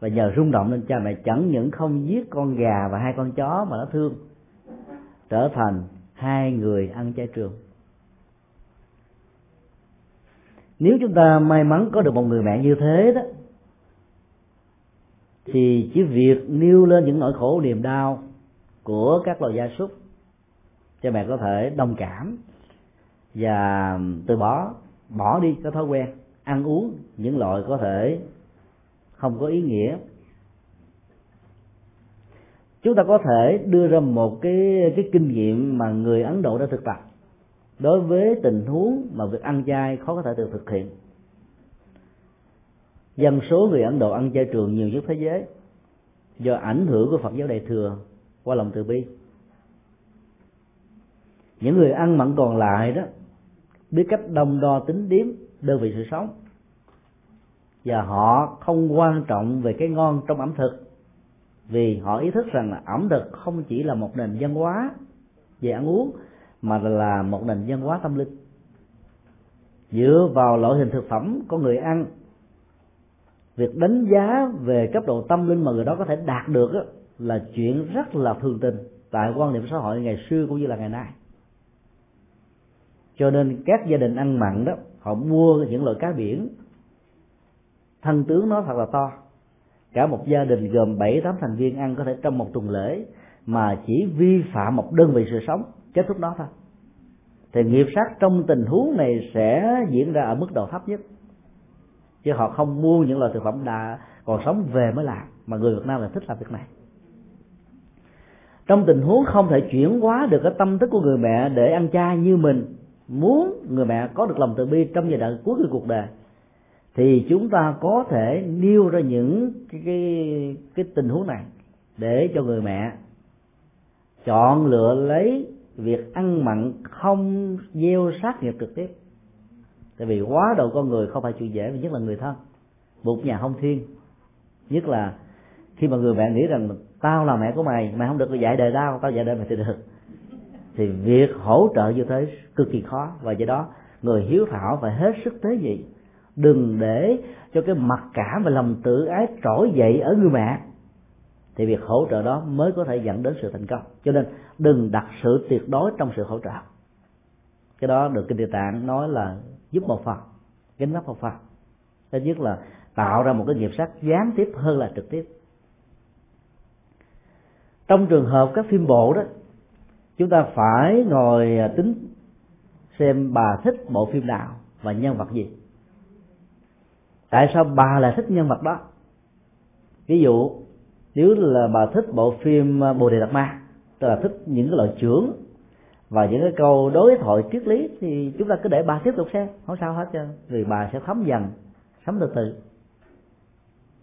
Và nhờ rung động nên cha mẹ chẳng những không giết con gà và hai con chó mà nó thương, trở thành hai người ăn chay trường. Nếu chúng ta may mắn có được một người mẹ như thế đó, thì chỉ việc nêu lên những nỗi khổ niềm đau của các loài gia súc cha mẹ có thể đồng cảm và từ bỏ bỏ đi cái thói quen ăn uống những loại có thể không có ý nghĩa. Chúng ta có thể đưa ra một cái cái kinh nghiệm mà người ấn độ đã thực tập đối với tình huống mà việc ăn chay khó có thể được thực hiện. Dân số người ấn độ ăn chay trường nhiều nhất thế giới, do ảnh hưởng của phật giáo đại thừa qua lòng từ bi. Những người ăn mặn còn lại đó, biết cách đông đo tính điếm đơn vị sự sống. Và họ không quan trọng về cái ngon trong ẩm thực, vì họ ý thức rằng là ẩm thực không chỉ là một nền văn hóa về ăn uống mà là một nền văn hóa tâm linh. Dựa vào loại hình thực phẩm có người ăn, việc đánh giá về cấp độ tâm linh mà người đó có thể đạt được là chuyện rất là thường tình tại quan niệm xã hội ngày xưa cũng như là ngày nay. Cho nên các gia đình ăn mặn đó, họ mua những loại cá biển. Thân tướng nó thật là to. Cả một gia đình gồm bảy, tám thành viên ăn có thể trong một tuần lễ mà chỉ vi phạm một đơn vị sự sống kết thúc đó thôi. Thì nghiệp sát trong tình huống này sẽ diễn ra ở mức độ thấp nhất. Chứ họ không mua những loại thực phẩm đã còn sống về mới làm mà người Việt Nam là thích làm việc này. Trong tình huống không thể chuyển hóa được cái tâm thức của người mẹ để ăn chay như mình muốn người mẹ có được lòng từ bi trong giai đoạn cuối của cuộc đời thì chúng ta có thể nêu ra những cái cái, cái tình huống này để cho người mẹ chọn lựa lấy việc ăn mặn không gieo sát nghiệp trực tiếp. Tại vì quá độ con người không phải chuyện dễ, nhất là người thân. Một nhà không thiên. Nhất là khi mà người mẹ nghĩ rằng tao là mẹ của mày mày không được dạy đời tao tao dạy đời mày thì được. Thì việc hỗ trợ như thế cực kỳ khó. Và do đó, người hiếu thảo phải hết sức tế nhị. Đừng để cho cái mặc cảm và lòng tự ái trỗi dậy ở người mẹ thì việc hỗ trợ đó mới có thể dẫn đến sự thành công. Cho nên đừng đặt sự tuyệt đối trong sự hỗ trợ. Cái đó được kinh địa tạng nói là giúp một phần, gánh vác một phần. Thứ nhất là tạo ra một cái nghiệp sát gián tiếp hơn là trực tiếp. Trong trường hợp các phim bộ đó, chúng ta phải ngồi à, tính xem bà thích bộ phim nào và nhân vật gì. Tại sao bà lại thích nhân vật đó? Ví dụ nếu là bà thích bộ phim à, bồ đề đạt ma, tức là thích những cái loại trưởng và những cái câu đối thoại triết lý, thì chúng ta cứ để bà tiếp tục xem, không sao hết trơn, vì bà sẽ thấm dần, thấm từ từ.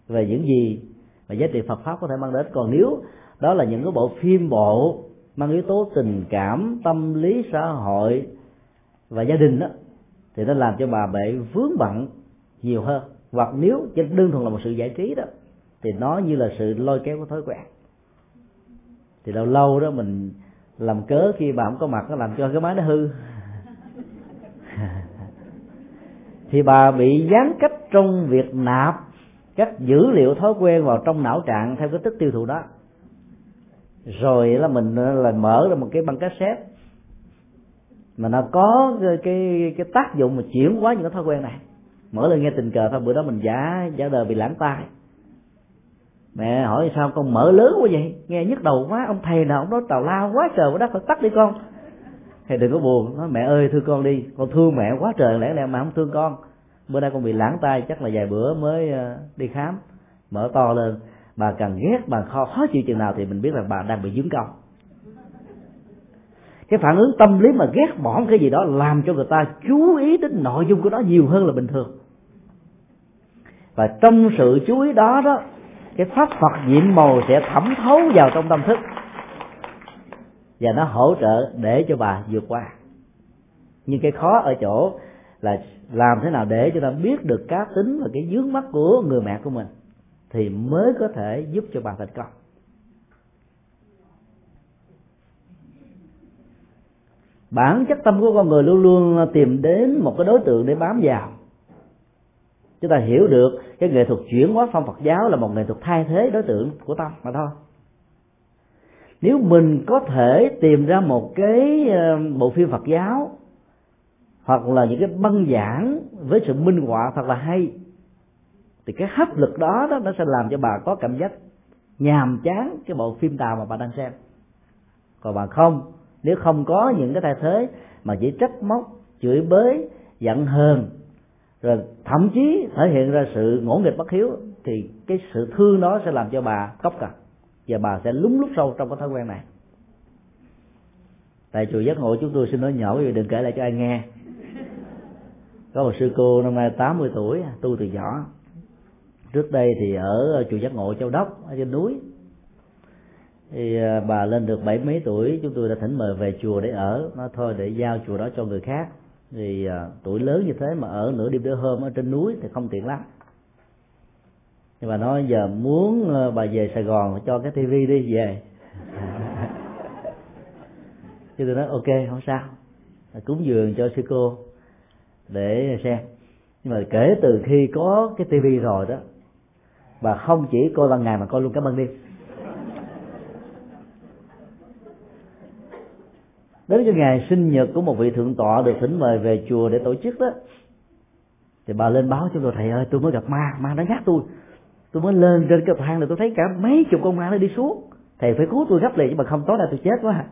Về những gì mà giá trị Phật pháp có thể mang đến. Còn nếu đó là những cái bộ phim bộ mang yếu tố tình cảm, tâm lý, xã hội và gia đình đó, thì nó làm cho bà bị vướng bận nhiều hơn. Hoặc nếu chỉ đơn thuần là một sự giải trí đó thì nó như là sự lôi kéo của thói quen. Thì lâu lâu đó mình làm cớ khi bà không có mặt nó làm cho cái máy nó hư. Thì bà bị gián cách trong việc nạp các dữ liệu thói quen vào trong não trạng theo cái tích tiêu thụ đó. Rồi là mình là mở ra một cái băng cassette mà nó có cái cái, cái tác dụng mà chuyển hóa những cái thói quen này. Mở lên nghe tình cờ thôi bữa đó mình giả giả đời bị lãng tai mẹ hỏi sao con mở lớn quá vậy? Nghe nhức đầu quá ông thầy nào ông nói tào lao quá trời quá đất phải tắt đi con. Thầy đừng có buồn nói mẹ ơi thương con đi con thương mẹ quá trời lẽ lẽ mà không thương con? Bữa nay con bị lãng tay chắc là vài bữa mới ờ, đi khám. Mở to lên bà càng ghét bà khó, khó chịu chừng nào thì mình biết là bà đang bị dướng công. Cái phản ứng tâm lý mà ghét bỏ cái gì đó làm cho người ta chú ý đến nội dung của nó nhiều hơn là bình thường. Và trong sự chú ý đó đó cái pháp phật nhiệm màu sẽ thẩm thấu vào trong tâm thức. Và nó hỗ trợ để cho bà vượt qua. Nhưng cái khó ở chỗ là làm thế nào để cho ta biết được cá tính và cái dướng mắt của người mẹ của mình, thì mới có thể giúp cho bà thành công. Bản chất tâm của con người luôn luôn tìm đến một cái đối tượng để bám vào chúng ta hiểu được cái nghệ thuật chuyển hóa phong Phật giáo là một nghệ thuật thay thế đối tượng của tâm mà thôi. Nếu mình có thể tìm ra một cái ờ, bộ phim Phật giáo, hoặc là những cái băng giảng với sự minh họa thật là hay, thì cái hấp lực đó đó nó sẽ làm cho bà có cảm giác nhàm chán cái bộ phim tàu mà bà đang xem. Còn bà không, nếu không có những cái thay thế mà chỉ trách móc, chửi bới, giận hờn rồi thậm chí thể hiện ra sự ngỗ nghịch bất hiếu, thì cái sự thương đó sẽ làm cho bà cốc cả à, và bà sẽ lúng lút sâu trong cái thói quen này. Tại chùa giác ngộ chúng tôi xin nói nhỏ vì đừng kể lại cho ai nghe. Có một sư cô năm nay 80 tuổi, tu từ nhỏ. Trước đây thì ở chùa giác ngộ châu đốc, ở trên núi. Thì à, bà lên được bảy mấy tuổi, chúng tôi đã thỉnh mời về chùa để ở. Nó thôi để giao chùa đó cho người khác thì à, tuổi lớn như thế mà ở nửa đêm nửa hôm ở trên núi thì không tiện lắm. Nhưng mà nói giờ muốn à, bà về sài gòn cho cái tivi đi về. Chứ tôi nói ok không sao. Cúng dường cho sư cô để xem. Nhưng mà kể từ khi có cái tivi rồi đó và không chỉ coi ban ngày mà coi luôn cả ban đêm đến cái ngày sinh nhật của một vị thượng tọa được thỉnh mời về chùa để tổ chức đó, thì bà lên báo cho tôi, thầy ơi, tôi mới gặp ma ma nó nhát tôi. Tôi mới lên trên cái thang là tôi thấy cả mấy chục con ma nó đi xuống. Thầy phải cứu tôi gấp liền chứ mà không tối nay tôi chết quá à.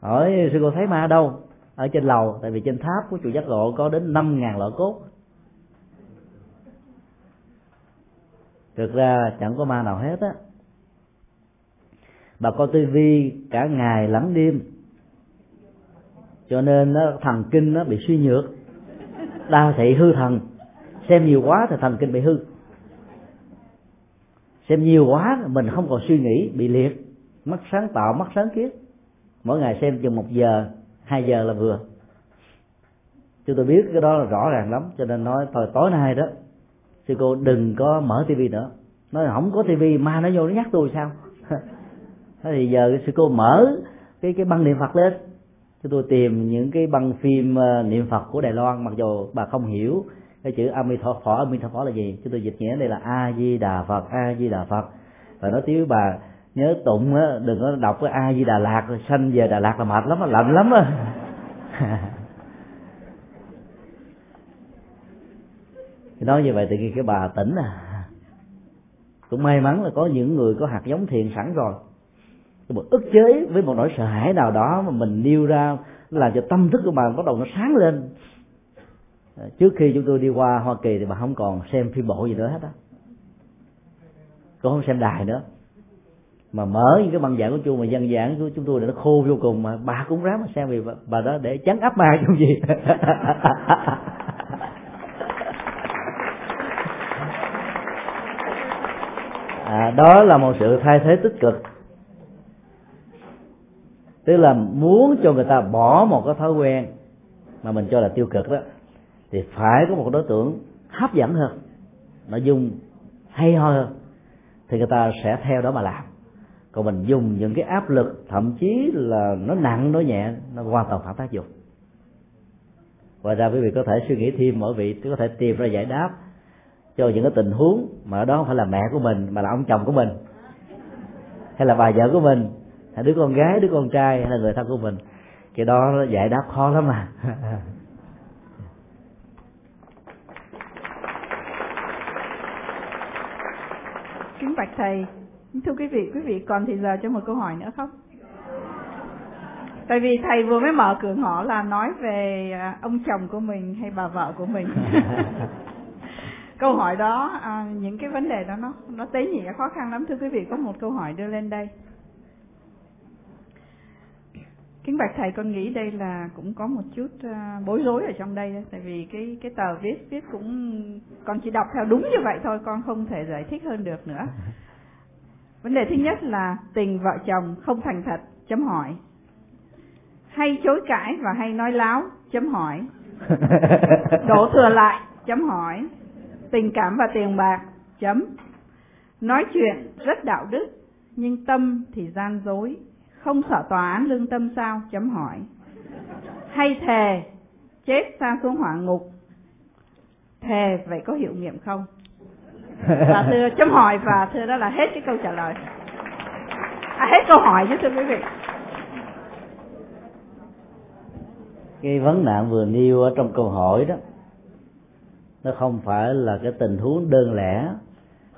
hỏi, sư cô thấy ma đâu? Ở trên lầu, tại vì trên tháp của chùa giác ngộ có đến năm ngàn lọ cốt. Thực ra chẳng có ma nào hết á. Bà coi tivi cả ngày lẫn đêm cho nên nó, thần kinh nó bị suy nhược. Đa thị hư thần. Xem nhiều quá thì thần kinh bị hư. Xem nhiều quá, mình không còn suy nghĩ, bị liệt. Mất sáng tạo mất sáng kiến mỗi ngày xem chừng một giờ, hai giờ là vừa. Chúng tôi biết cái đó là rõ ràng lắm, cho nên nói thôi, tối nay đó, sư cô đừng có mở tivi nữa. Nói không có tivi, ma nó vô nó nhắc tôi sao? Thế thì giờ sư cô mở cái cái băng niệm phật lên chúng tôi tìm những cái băng phim ờ, niệm phật của đài loan, mặc dù bà không hiểu cái chữ Amitabha Ami Amitabha Phỏ là gì? Chúng tôi dịch nghĩa đây là A Di Đà Phật, A Di Đà Phật. Và nói tiếng bà, nhớ tụng á, đừng có đọc cái A Di Đà Lạt rồi sanh về Đà Lạt là mệt lắm lạnh lắm á. Nói như vậy thì cái bà tỉnh à. Cũng may mắn là có những người có hạt giống thiền sẵn rồi một ức chế với một nỗi sợ hãi nào đó mà mình nêu ra làm cho tâm thức của bạn bắt đầu nó sáng lên. À, trước khi chúng tôi đi qua hoa kỳ thì bà không còn xem phim bộ gì nữa hết á. Cũng không xem đài nữa. Mà mở những cái băng giảng của chú mà dân giảng của chúng tôi là nó khô vô cùng mà bà cũng ráng mà xem vì bà, bà đó để chắn áp ma trong gì. À, đó là một sự thay thế tích cực tức là muốn cho người ta bỏ một cái thói quen mà mình cho là tiêu cực đó, thì phải có một đối tượng hấp dẫn hơn nội dung hay ho hơn, thì người ta sẽ theo đó mà làm. Còn mình dùng những cái áp lực, thậm chí là nó nặng, nó nhẹ, nó hoàn toàn phản tác dụng. Ngoài ra quý vị có thể suy nghĩ thêm mỗi vị, có thể tìm ra giải đáp cho những cái tình huống mà ở đó không phải là mẹ của mình, mà là ông chồng của mình, hay là bà vợ của mình hay đứa con gái đứa con trai hay là người thân của mình. Cái đó giải đáp khó lắm mà kính bạch thầy. Thưa quý vị quý vị còn thì giờ cho một câu hỏi nữa không? Tại vì thầy vừa mới mở cửa ngõ là nói về à, ông chồng của mình hay bà vợ của mình. Câu hỏi đó à, những cái vấn đề đó nó nó tế nhị khó khăn lắm. Thưa quý vị có một câu hỏi đưa lên đây kính bạch thầy con nghĩ đây là cũng có một chút uh, bối rối ở trong đây tại vì cái cái tờ viết viết cũng con chỉ đọc theo đúng như vậy thôi con không thể giải thích hơn được nữa. Vấn đề thứ nhất là tình vợ chồng không thành thật chấm hỏi. Hay chối cãi và hay nói láo chấm hỏi. Đổ thừa lại chấm hỏi. Tình cảm và tiền bạc chấm. Nói chuyện rất đạo đức nhưng tâm thì gian dối không sợ tòa án lương tâm sao? Chấm hỏi. Hay thề chết xa xuống hỏa ngục. Thề vậy có hiệu nghiệm không? Và thưa chấm hỏi và thưa đó là hết cái câu trả lời. À, hết câu hỏi chứ thưa quý vị. Cái vấn nạn vừa nêu ở trong câu hỏi đó nó không phải là cái tình huống đơn lẻ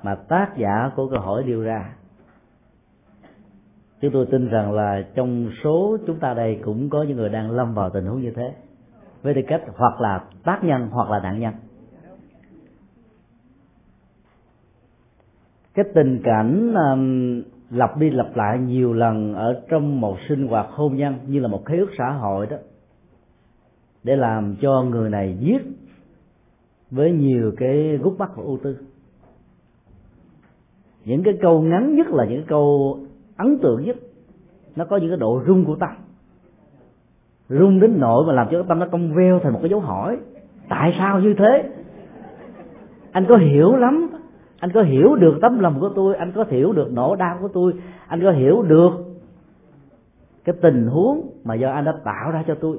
mà tác giả của câu hỏi đưa ra chúng tôi tin rằng là trong số chúng ta đây cũng có những người đang lâm vào tình huống như thế. Với tư cách hoặc là tác nhân hoặc là nạn nhân. Cái tình cảnh um, lặp đi lặp lại nhiều lần ở trong một sinh hoạt hôn nhân như là một khế ước xã hội đó để làm cho người này giết với nhiều cái gút mắt và ưu tư. Những cái câu ngắn nhất là những câu ấn tượng nhất. Nó có những cái độ rung của tâm rung đến nỗi mà làm cho cái tâm nó cong veo thành một cái dấu hỏi. Tại sao như thế? Anh có hiểu lắm. Anh có hiểu được tấm lòng của tôi. Anh có hiểu được nỗi đau của tôi. Anh có hiểu được cái tình huống mà do anh đã tạo ra cho tôi.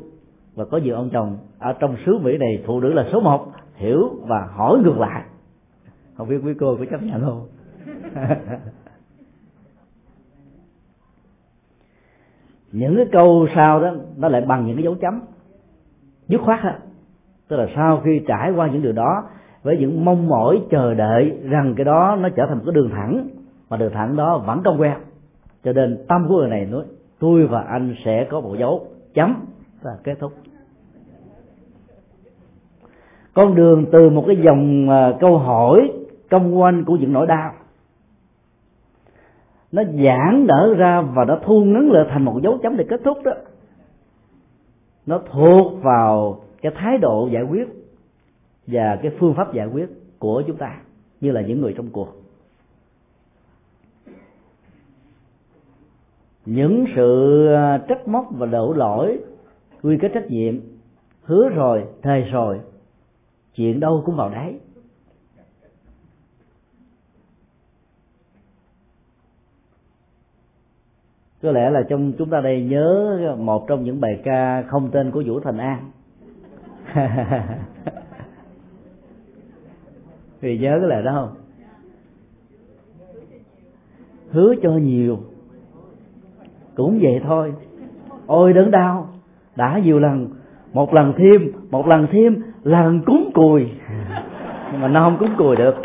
Và có nhiều ông chồng ở trong xứ mỹ này, phụ nữ là số một, hiểu và hỏi ngược lại. Không biết quý cô có chấp nhận không? những cái câu sau đó, nó lại bằng những cái dấu chấm. Dứt khoát á, tức là sau khi trải qua những điều đó, với những mong mỏi chờ đợi rằng cái đó nó trở thành một cái đường thẳng, mà đường thẳng đó vẫn cong quen cho nên tâm của người này nói, tôi và anh sẽ có một dấu chấm và kết thúc. Con đường từ một cái dòng à, câu hỏi, công quanh của những nỗi đau nó giãn nở ra và nó thu ngắn lại thành một dấu chấm để kết thúc đó. Nó thuộc vào cái thái độ giải quyết và cái phương pháp giải quyết của chúng ta, như là những người trong cuộc. Những sự à, trách móc và đổ lỗi, quy kết trách nhiệm, hứa rồi, thề rồi, chuyện đâu cũng vào đấy có lẽ là trong, chúng ta đây nhớ một trong những bài ca không tên của vũ thành an. Thì nhớ cái lời đó không? Hứa cho nhiều. Cũng vậy thôi. Ôi đớn đau. Đã nhiều lần. Một lần thêm, một lần thêm, lần cúng cùi. Nhưng mà nó không cúng cùi được.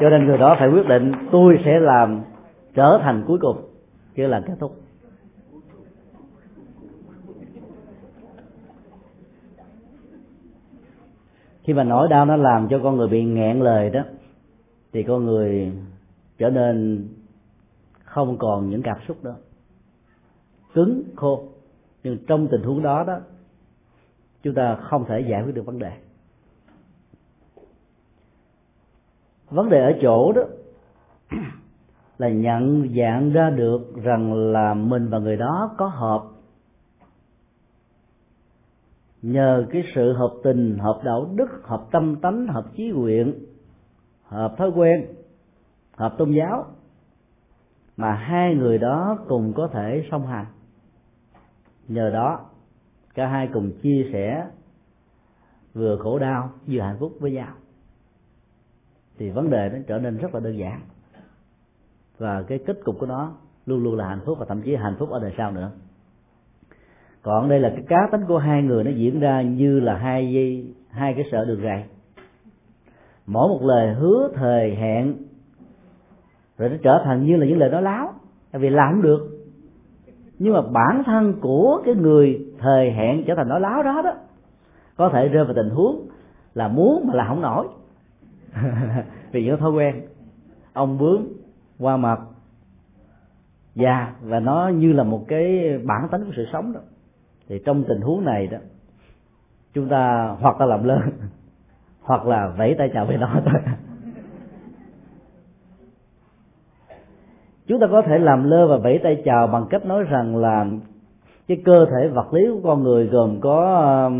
Cho nên người đó phải quyết định, tôi sẽ làm trở thành cuối cùng chứ là kết thúc. Khi mà nỗi đau nó làm cho con người bị nghẹn lời đó, thì con người trở nên không còn những cảm xúc đó cứng, khô. Nhưng trong tình huống đó đó, chúng ta không thể giải quyết được vấn đề. Vấn đề ở chỗ đó là nhận dạng ra được rằng là mình và người đó có hợp. Nhờ cái sự hợp tình, hợp đạo đức, hợp tâm tánh, hợp chí nguyện, hợp thói quen, hợp tôn giáo mà hai người đó cùng có thể song hành. Nhờ đó, cả hai cùng chia sẻ vừa khổ đau vừa hạnh phúc với nhau. Thì vấn đề nó trở nên rất là đơn giản và cái kết cục của nó luôn luôn là hạnh phúc và thậm chí hạnh phúc ở đời sau nữa. Còn đây là cái cá tính của hai người nó diễn ra như là hai dây, hai cái sợi đường rày mỗi một lời hứa, thời, hẹn, rồi nó trở thành như là những lời nói láo. Tại vì làm không được. Nhưng mà bản thân của cái người thời, hẹn trở thành nói láo đó đó, có thể rơi vào tình huống là muốn mà là không nổi. Vì những thói quen. Ông bướm qua mặt. Già và nó như là một cái bản tính của sự sống đó. Thì trong tình huống này đó, chúng ta hoặc là làm lơ hoặc là vẫy tay chào với nó thôi. Chúng ta có thể làm lơ và vẫy tay chào bằng cách nói rằng là cái cơ thể vật lý của con người gồm có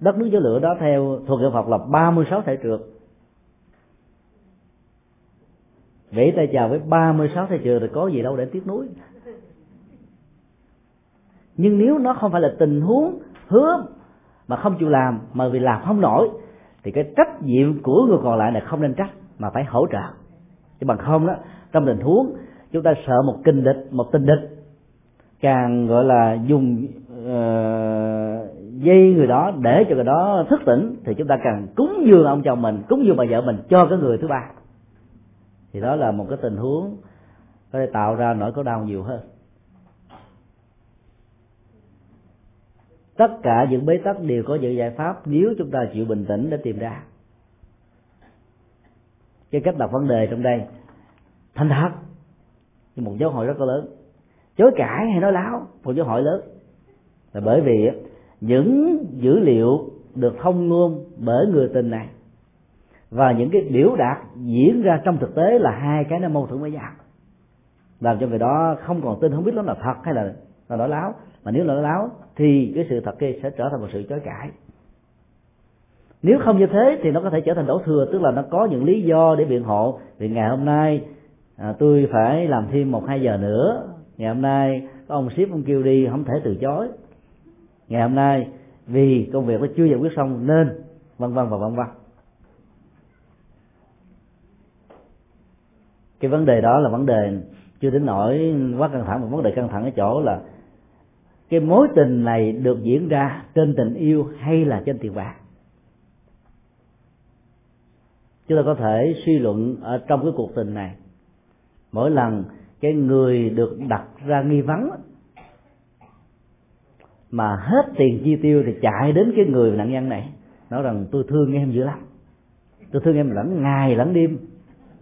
đất nước gió lửa đó theo thuộc nghệ Phật là 36 thể trượt. Vẫy tay chào với 36 thầy trường thì có gì đâu để tiếc nuối. Nhưng nếu nó không phải là tình huống hứa mà không chịu làm mà vì làm không nổi thì cái trách nhiệm của người còn lại là không nên trách mà phải hỗ trợ. Chứ bằng không đó trong tình huống chúng ta sợ một kinh địch một tình địch càng gọi là dùng uh, dây người đó để cho người đó thức tỉnh thì chúng ta càng cúng dường ông chồng mình cúng dường bà vợ mình cho cái người thứ ba thì đó là một cái tình huống có thể tạo ra nỗi có đau nhiều hơn. Tất cả những bế tắc đều có những giải pháp nếu chúng ta chịu bình tĩnh để tìm ra. Cái cách đặt vấn đề trong đây, thành thật nhưng một dấu hội rất là lớn. Chối cãi hay nói láo, một dấu hội lớn. Là bởi vì những dữ liệu được thông ngôn bởi người tình này và những cái biểu đạt diễn ra trong thực tế là hai cái nó mâu thuẫn với nhau. Làm cho người đó không còn tin không biết nó là thật hay là là nói láo. Mà nếu là nói láo thì cái sự thật kia sẽ trở thành một sự chối cãi. Nếu không như thế thì nó có thể trở thành đổ thừa tức là nó có những lý do để biện hộ. Vì ngày hôm nay à, tôi phải làm thêm một hai giờ nữa. Ngày hôm nay có ông ship ông kêu đi không thể từ chối. Ngày hôm nay vì công việc nó chưa giải quyết xong nên vân vân và vân vân. Cái vấn đề đó là vấn đề chưa đến nỗi quá căng thẳng một vấn đề căng thẳng ở chỗ là cái mối tình này được diễn ra trên tình yêu hay là trên tiền bạc. Chúng ta có thể suy luận ở trong cái cuộc tình này. Mỗi lần cái người được đặt ra nghi vấn mà hết tiền chi tiêu thì chạy đến cái người nạn nhân này, nói rằng, tôi thương em dữ lắm. Tôi thương em lẫn ngày lẫn đêm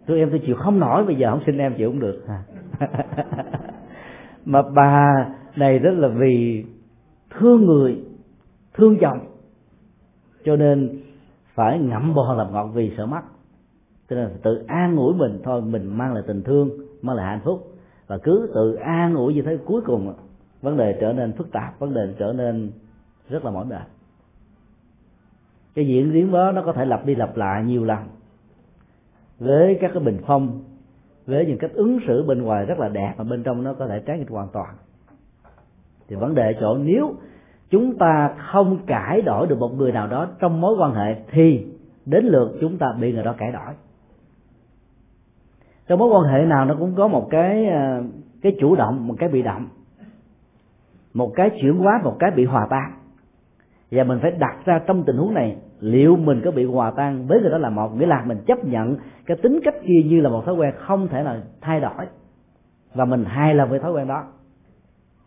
tôi em tôi chịu không nổi, bây giờ không xin em chịu không được. Mà bà này rất là vì thương người, thương chồng, cho nên phải ngậm bò làm ngọt vì sợ mất cho nên tự an ủi mình, thôi mình mang lại tình thương, mang lại hạnh phúc, và cứ tự an ủi như thế cuối cùng vấn đề trở nên phức tạp, vấn đề trở nên rất là mỏi mệt. Cái diễn biến đó nó có thể lặp đi lặp lại nhiều lần với các cái bình phong, với những cách ứng xử bên ngoài rất là đẹp mà bên trong nó có thể trái nghịch hoàn toàn. Thì vấn đề chỗ nếu chúng ta không cải đổi được một người nào đó trong mối quan hệ thì đến lượt chúng ta bị người đó cải đổi. Trong mối quan hệ nào nó cũng có một cái ờ, cái chủ động, một cái bị động, một cái chuyển hóa, một cái bị hòa tan. Và mình phải đặt ra trong tình huống này liệu mình có bị hòa tan với người đó là một? Nghĩa là mình chấp nhận cái tính cách kia như là một thói quen không thể là thay đổi. Và mình hài lòng với thói quen đó.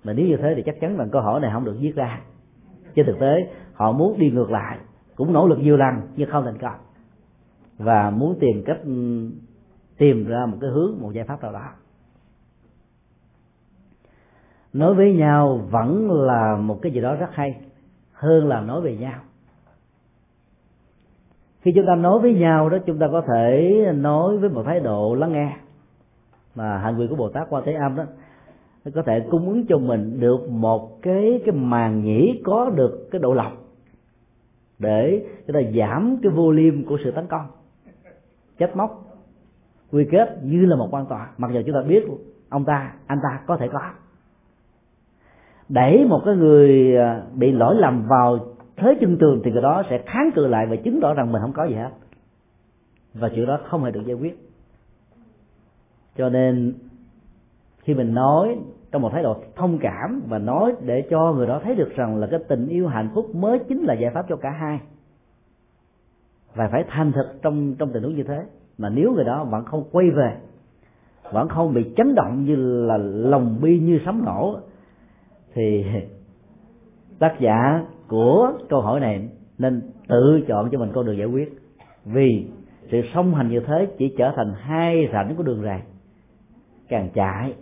Mà nếu như thế thì chắc chắn là câu hỏi này không được viết ra. Trên thực tế, họ muốn đi ngược lại, cũng nỗ lực nhiều lần nhưng không thành công. Và muốn tìm cách ừ, tìm ra một cái hướng, một giải pháp nào đó. Nói với nhau vẫn là một cái gì đó rất hay hơn là nói về nhau khi chúng ta nói với nhau đó, chúng ta có thể nói với một thái độ lắng nghe mà hành vi của bồ tát qua thế âm đó có thể cung ứng cho mình được một cái cái màn nhĩ có được cái độ lọc để chúng ta giảm cái vô liêm của sự tấn công, chết móc, quy kết như là một quan tòa. Mặc dù chúng ta biết ông ta, anh ta có thể có. Đẩy một cái người à, bị lỗi lầm vào thế chân tường thì người đó sẽ kháng cự lại và chứng tỏ rằng mình không có gì hết. Và chuyện đó không hề được giải quyết. Cho nên, khi mình nói trong một thái độ thông cảm và nói để cho người đó thấy được rằng là cái tình yêu hạnh phúc mới chính là giải pháp cho cả hai, và phải thành thực trong trong tình huống như thế, mà nếu người đó vẫn không quay về, vẫn không bị chấn động như là lòng bi như sấm nổ, thì tác giả của câu hỏi này nên tự chọn cho mình con đường giải quyết. Vì sự song hành như thế chỉ trở thành hai rãnh của đường ràng. Càng chạy,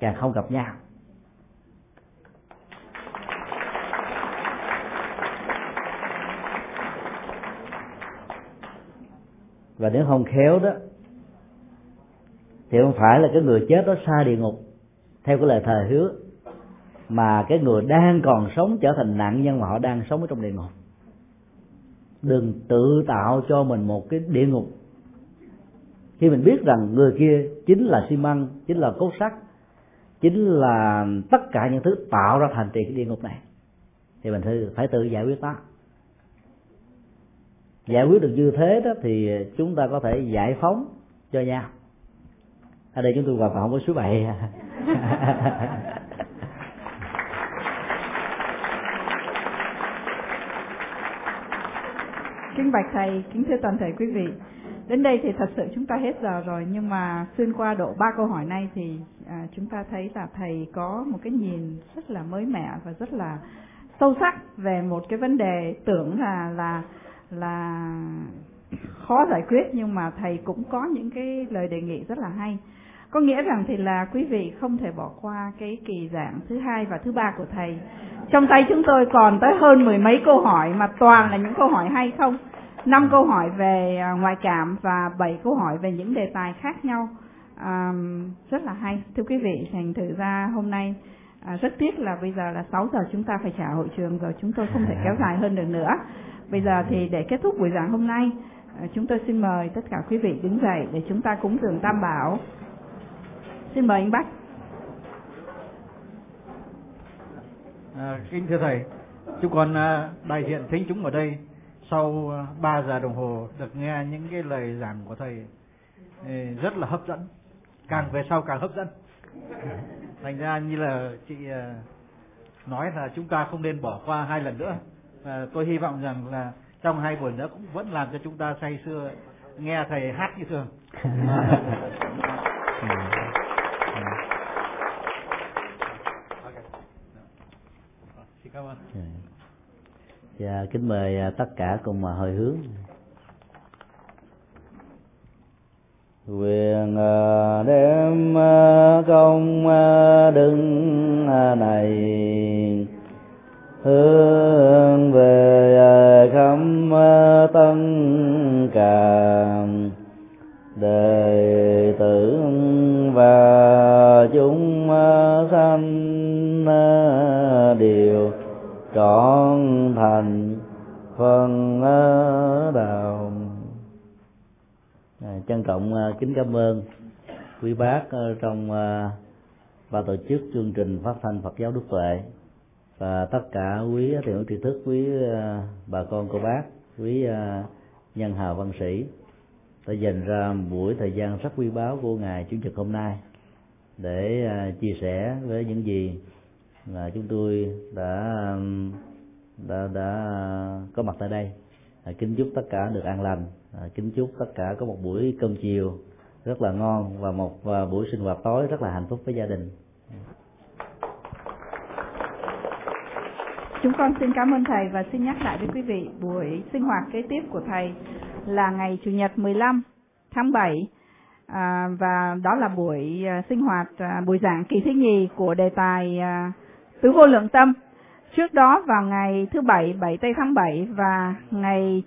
càng không gặp nhau. Và nếu không khéo đó, thì không phải là cái người chết đó xa địa ngục, theo cái lời thề hứa mà cái người đang còn sống trở thành nạn nhân mà họ đang sống ở trong địa ngục. Đừng tự tạo cho mình một cái địa ngục. Khi mình biết rằng người kia chính là xi măng, chính là cốt sắt, chính là tất cả những thứ tạo ra thành trì cái địa ngục này, thì mình phải tự giải quyết nó. Giải quyết được như thế đó thì chúng ta có thể giải phóng cho nhau. Ở đây chúng tôi hoàn toàn không có số bảy. kính bạch thầy kính thưa toàn thể quý vị. Đến đây thì thật sự chúng ta hết giờ rồi nhưng mà xuyên qua độ ba câu hỏi này thì à, chúng ta thấy là thầy có một cái nhìn rất là mới mẻ và rất là sâu sắc về một cái vấn đề tưởng là là là khó giải quyết nhưng mà thầy cũng có những cái lời đề nghị rất là hay. Có nghĩa rằng thì là quý vị không thể bỏ qua cái kỳ giảng thứ hai và thứ ba của thầy. Trong tay chúng tôi còn tới hơn mười mấy câu hỏi mà toàn là những câu hỏi hay không? Năm câu hỏi về à, ngoại cảm và bảy câu hỏi về những đề tài khác nhau. À, rất là hay. Thưa quý vị thành thử ra hôm nay à, rất tiếc là bây giờ là 6 giờ chúng ta phải trả hội trường rồi chúng tôi không thể kéo dài hơn được nữa. Bây giờ thì để kết thúc buổi giảng hôm nay à, chúng tôi xin mời tất cả quý vị đứng dậy để chúng ta cúng dường tam bảo. Xin mời anh bách. À, kính thưa thầy chúng con à, đại diện thính chúng ở đây sau à, 3 giờ đồng hồ được nghe những cái lời giảng của thầy rất là hấp dẫn. Càng về sau càng hấp dẫn. Thành ra như là chị à, nói là chúng ta không nên bỏ qua hai lần nữa. Và tôi hy vọng rằng là trong hai buổi nữa cũng vẫn làm cho chúng ta say sưa, nghe thầy hát như thường xin cảm ơn và kính mời à, tất cả cùng mà hồi hướng. Quyền à, đem công à, đứng này. Hướng về khắp tân càng đệ tử và chúng sanh đều trọn thành phân đạo à, trân trọng à, kính cảm ơn quý bác à, trong à, ban tổ chức chương trình phát thanh Phật giáo Đức Tuệ và tất cả quý thiện hữu tri thức quý à, bà con cô bác quý à, nhân hào văn sĩ đã dành ra buổi thời gian rất quý báu của ngày chủ nhật hôm nay để chia sẻ với những gì là chúng tôi đã um, đã đã uh, có mặt tại đây. À, kính chúc tất cả được an lành. À, kính chúc tất cả có một buổi cơm chiều rất là ngon và một và buổi sinh hoạt tối rất là hạnh phúc với gia đình. Chúng con xin cảm ơn Thầy và xin nhắc lại với quý vị buổi sinh hoạt kế tiếp của Thầy là ngày Chủ nhật 15 tháng 7 à, và đó là buổi à, sinh hoạt à, buổi giảng kỳ thứ nhì của đề tài à, tứ vô lượng tâm. Trước đó vào ngày thứ bảy 7 tây tháng 7 và ngày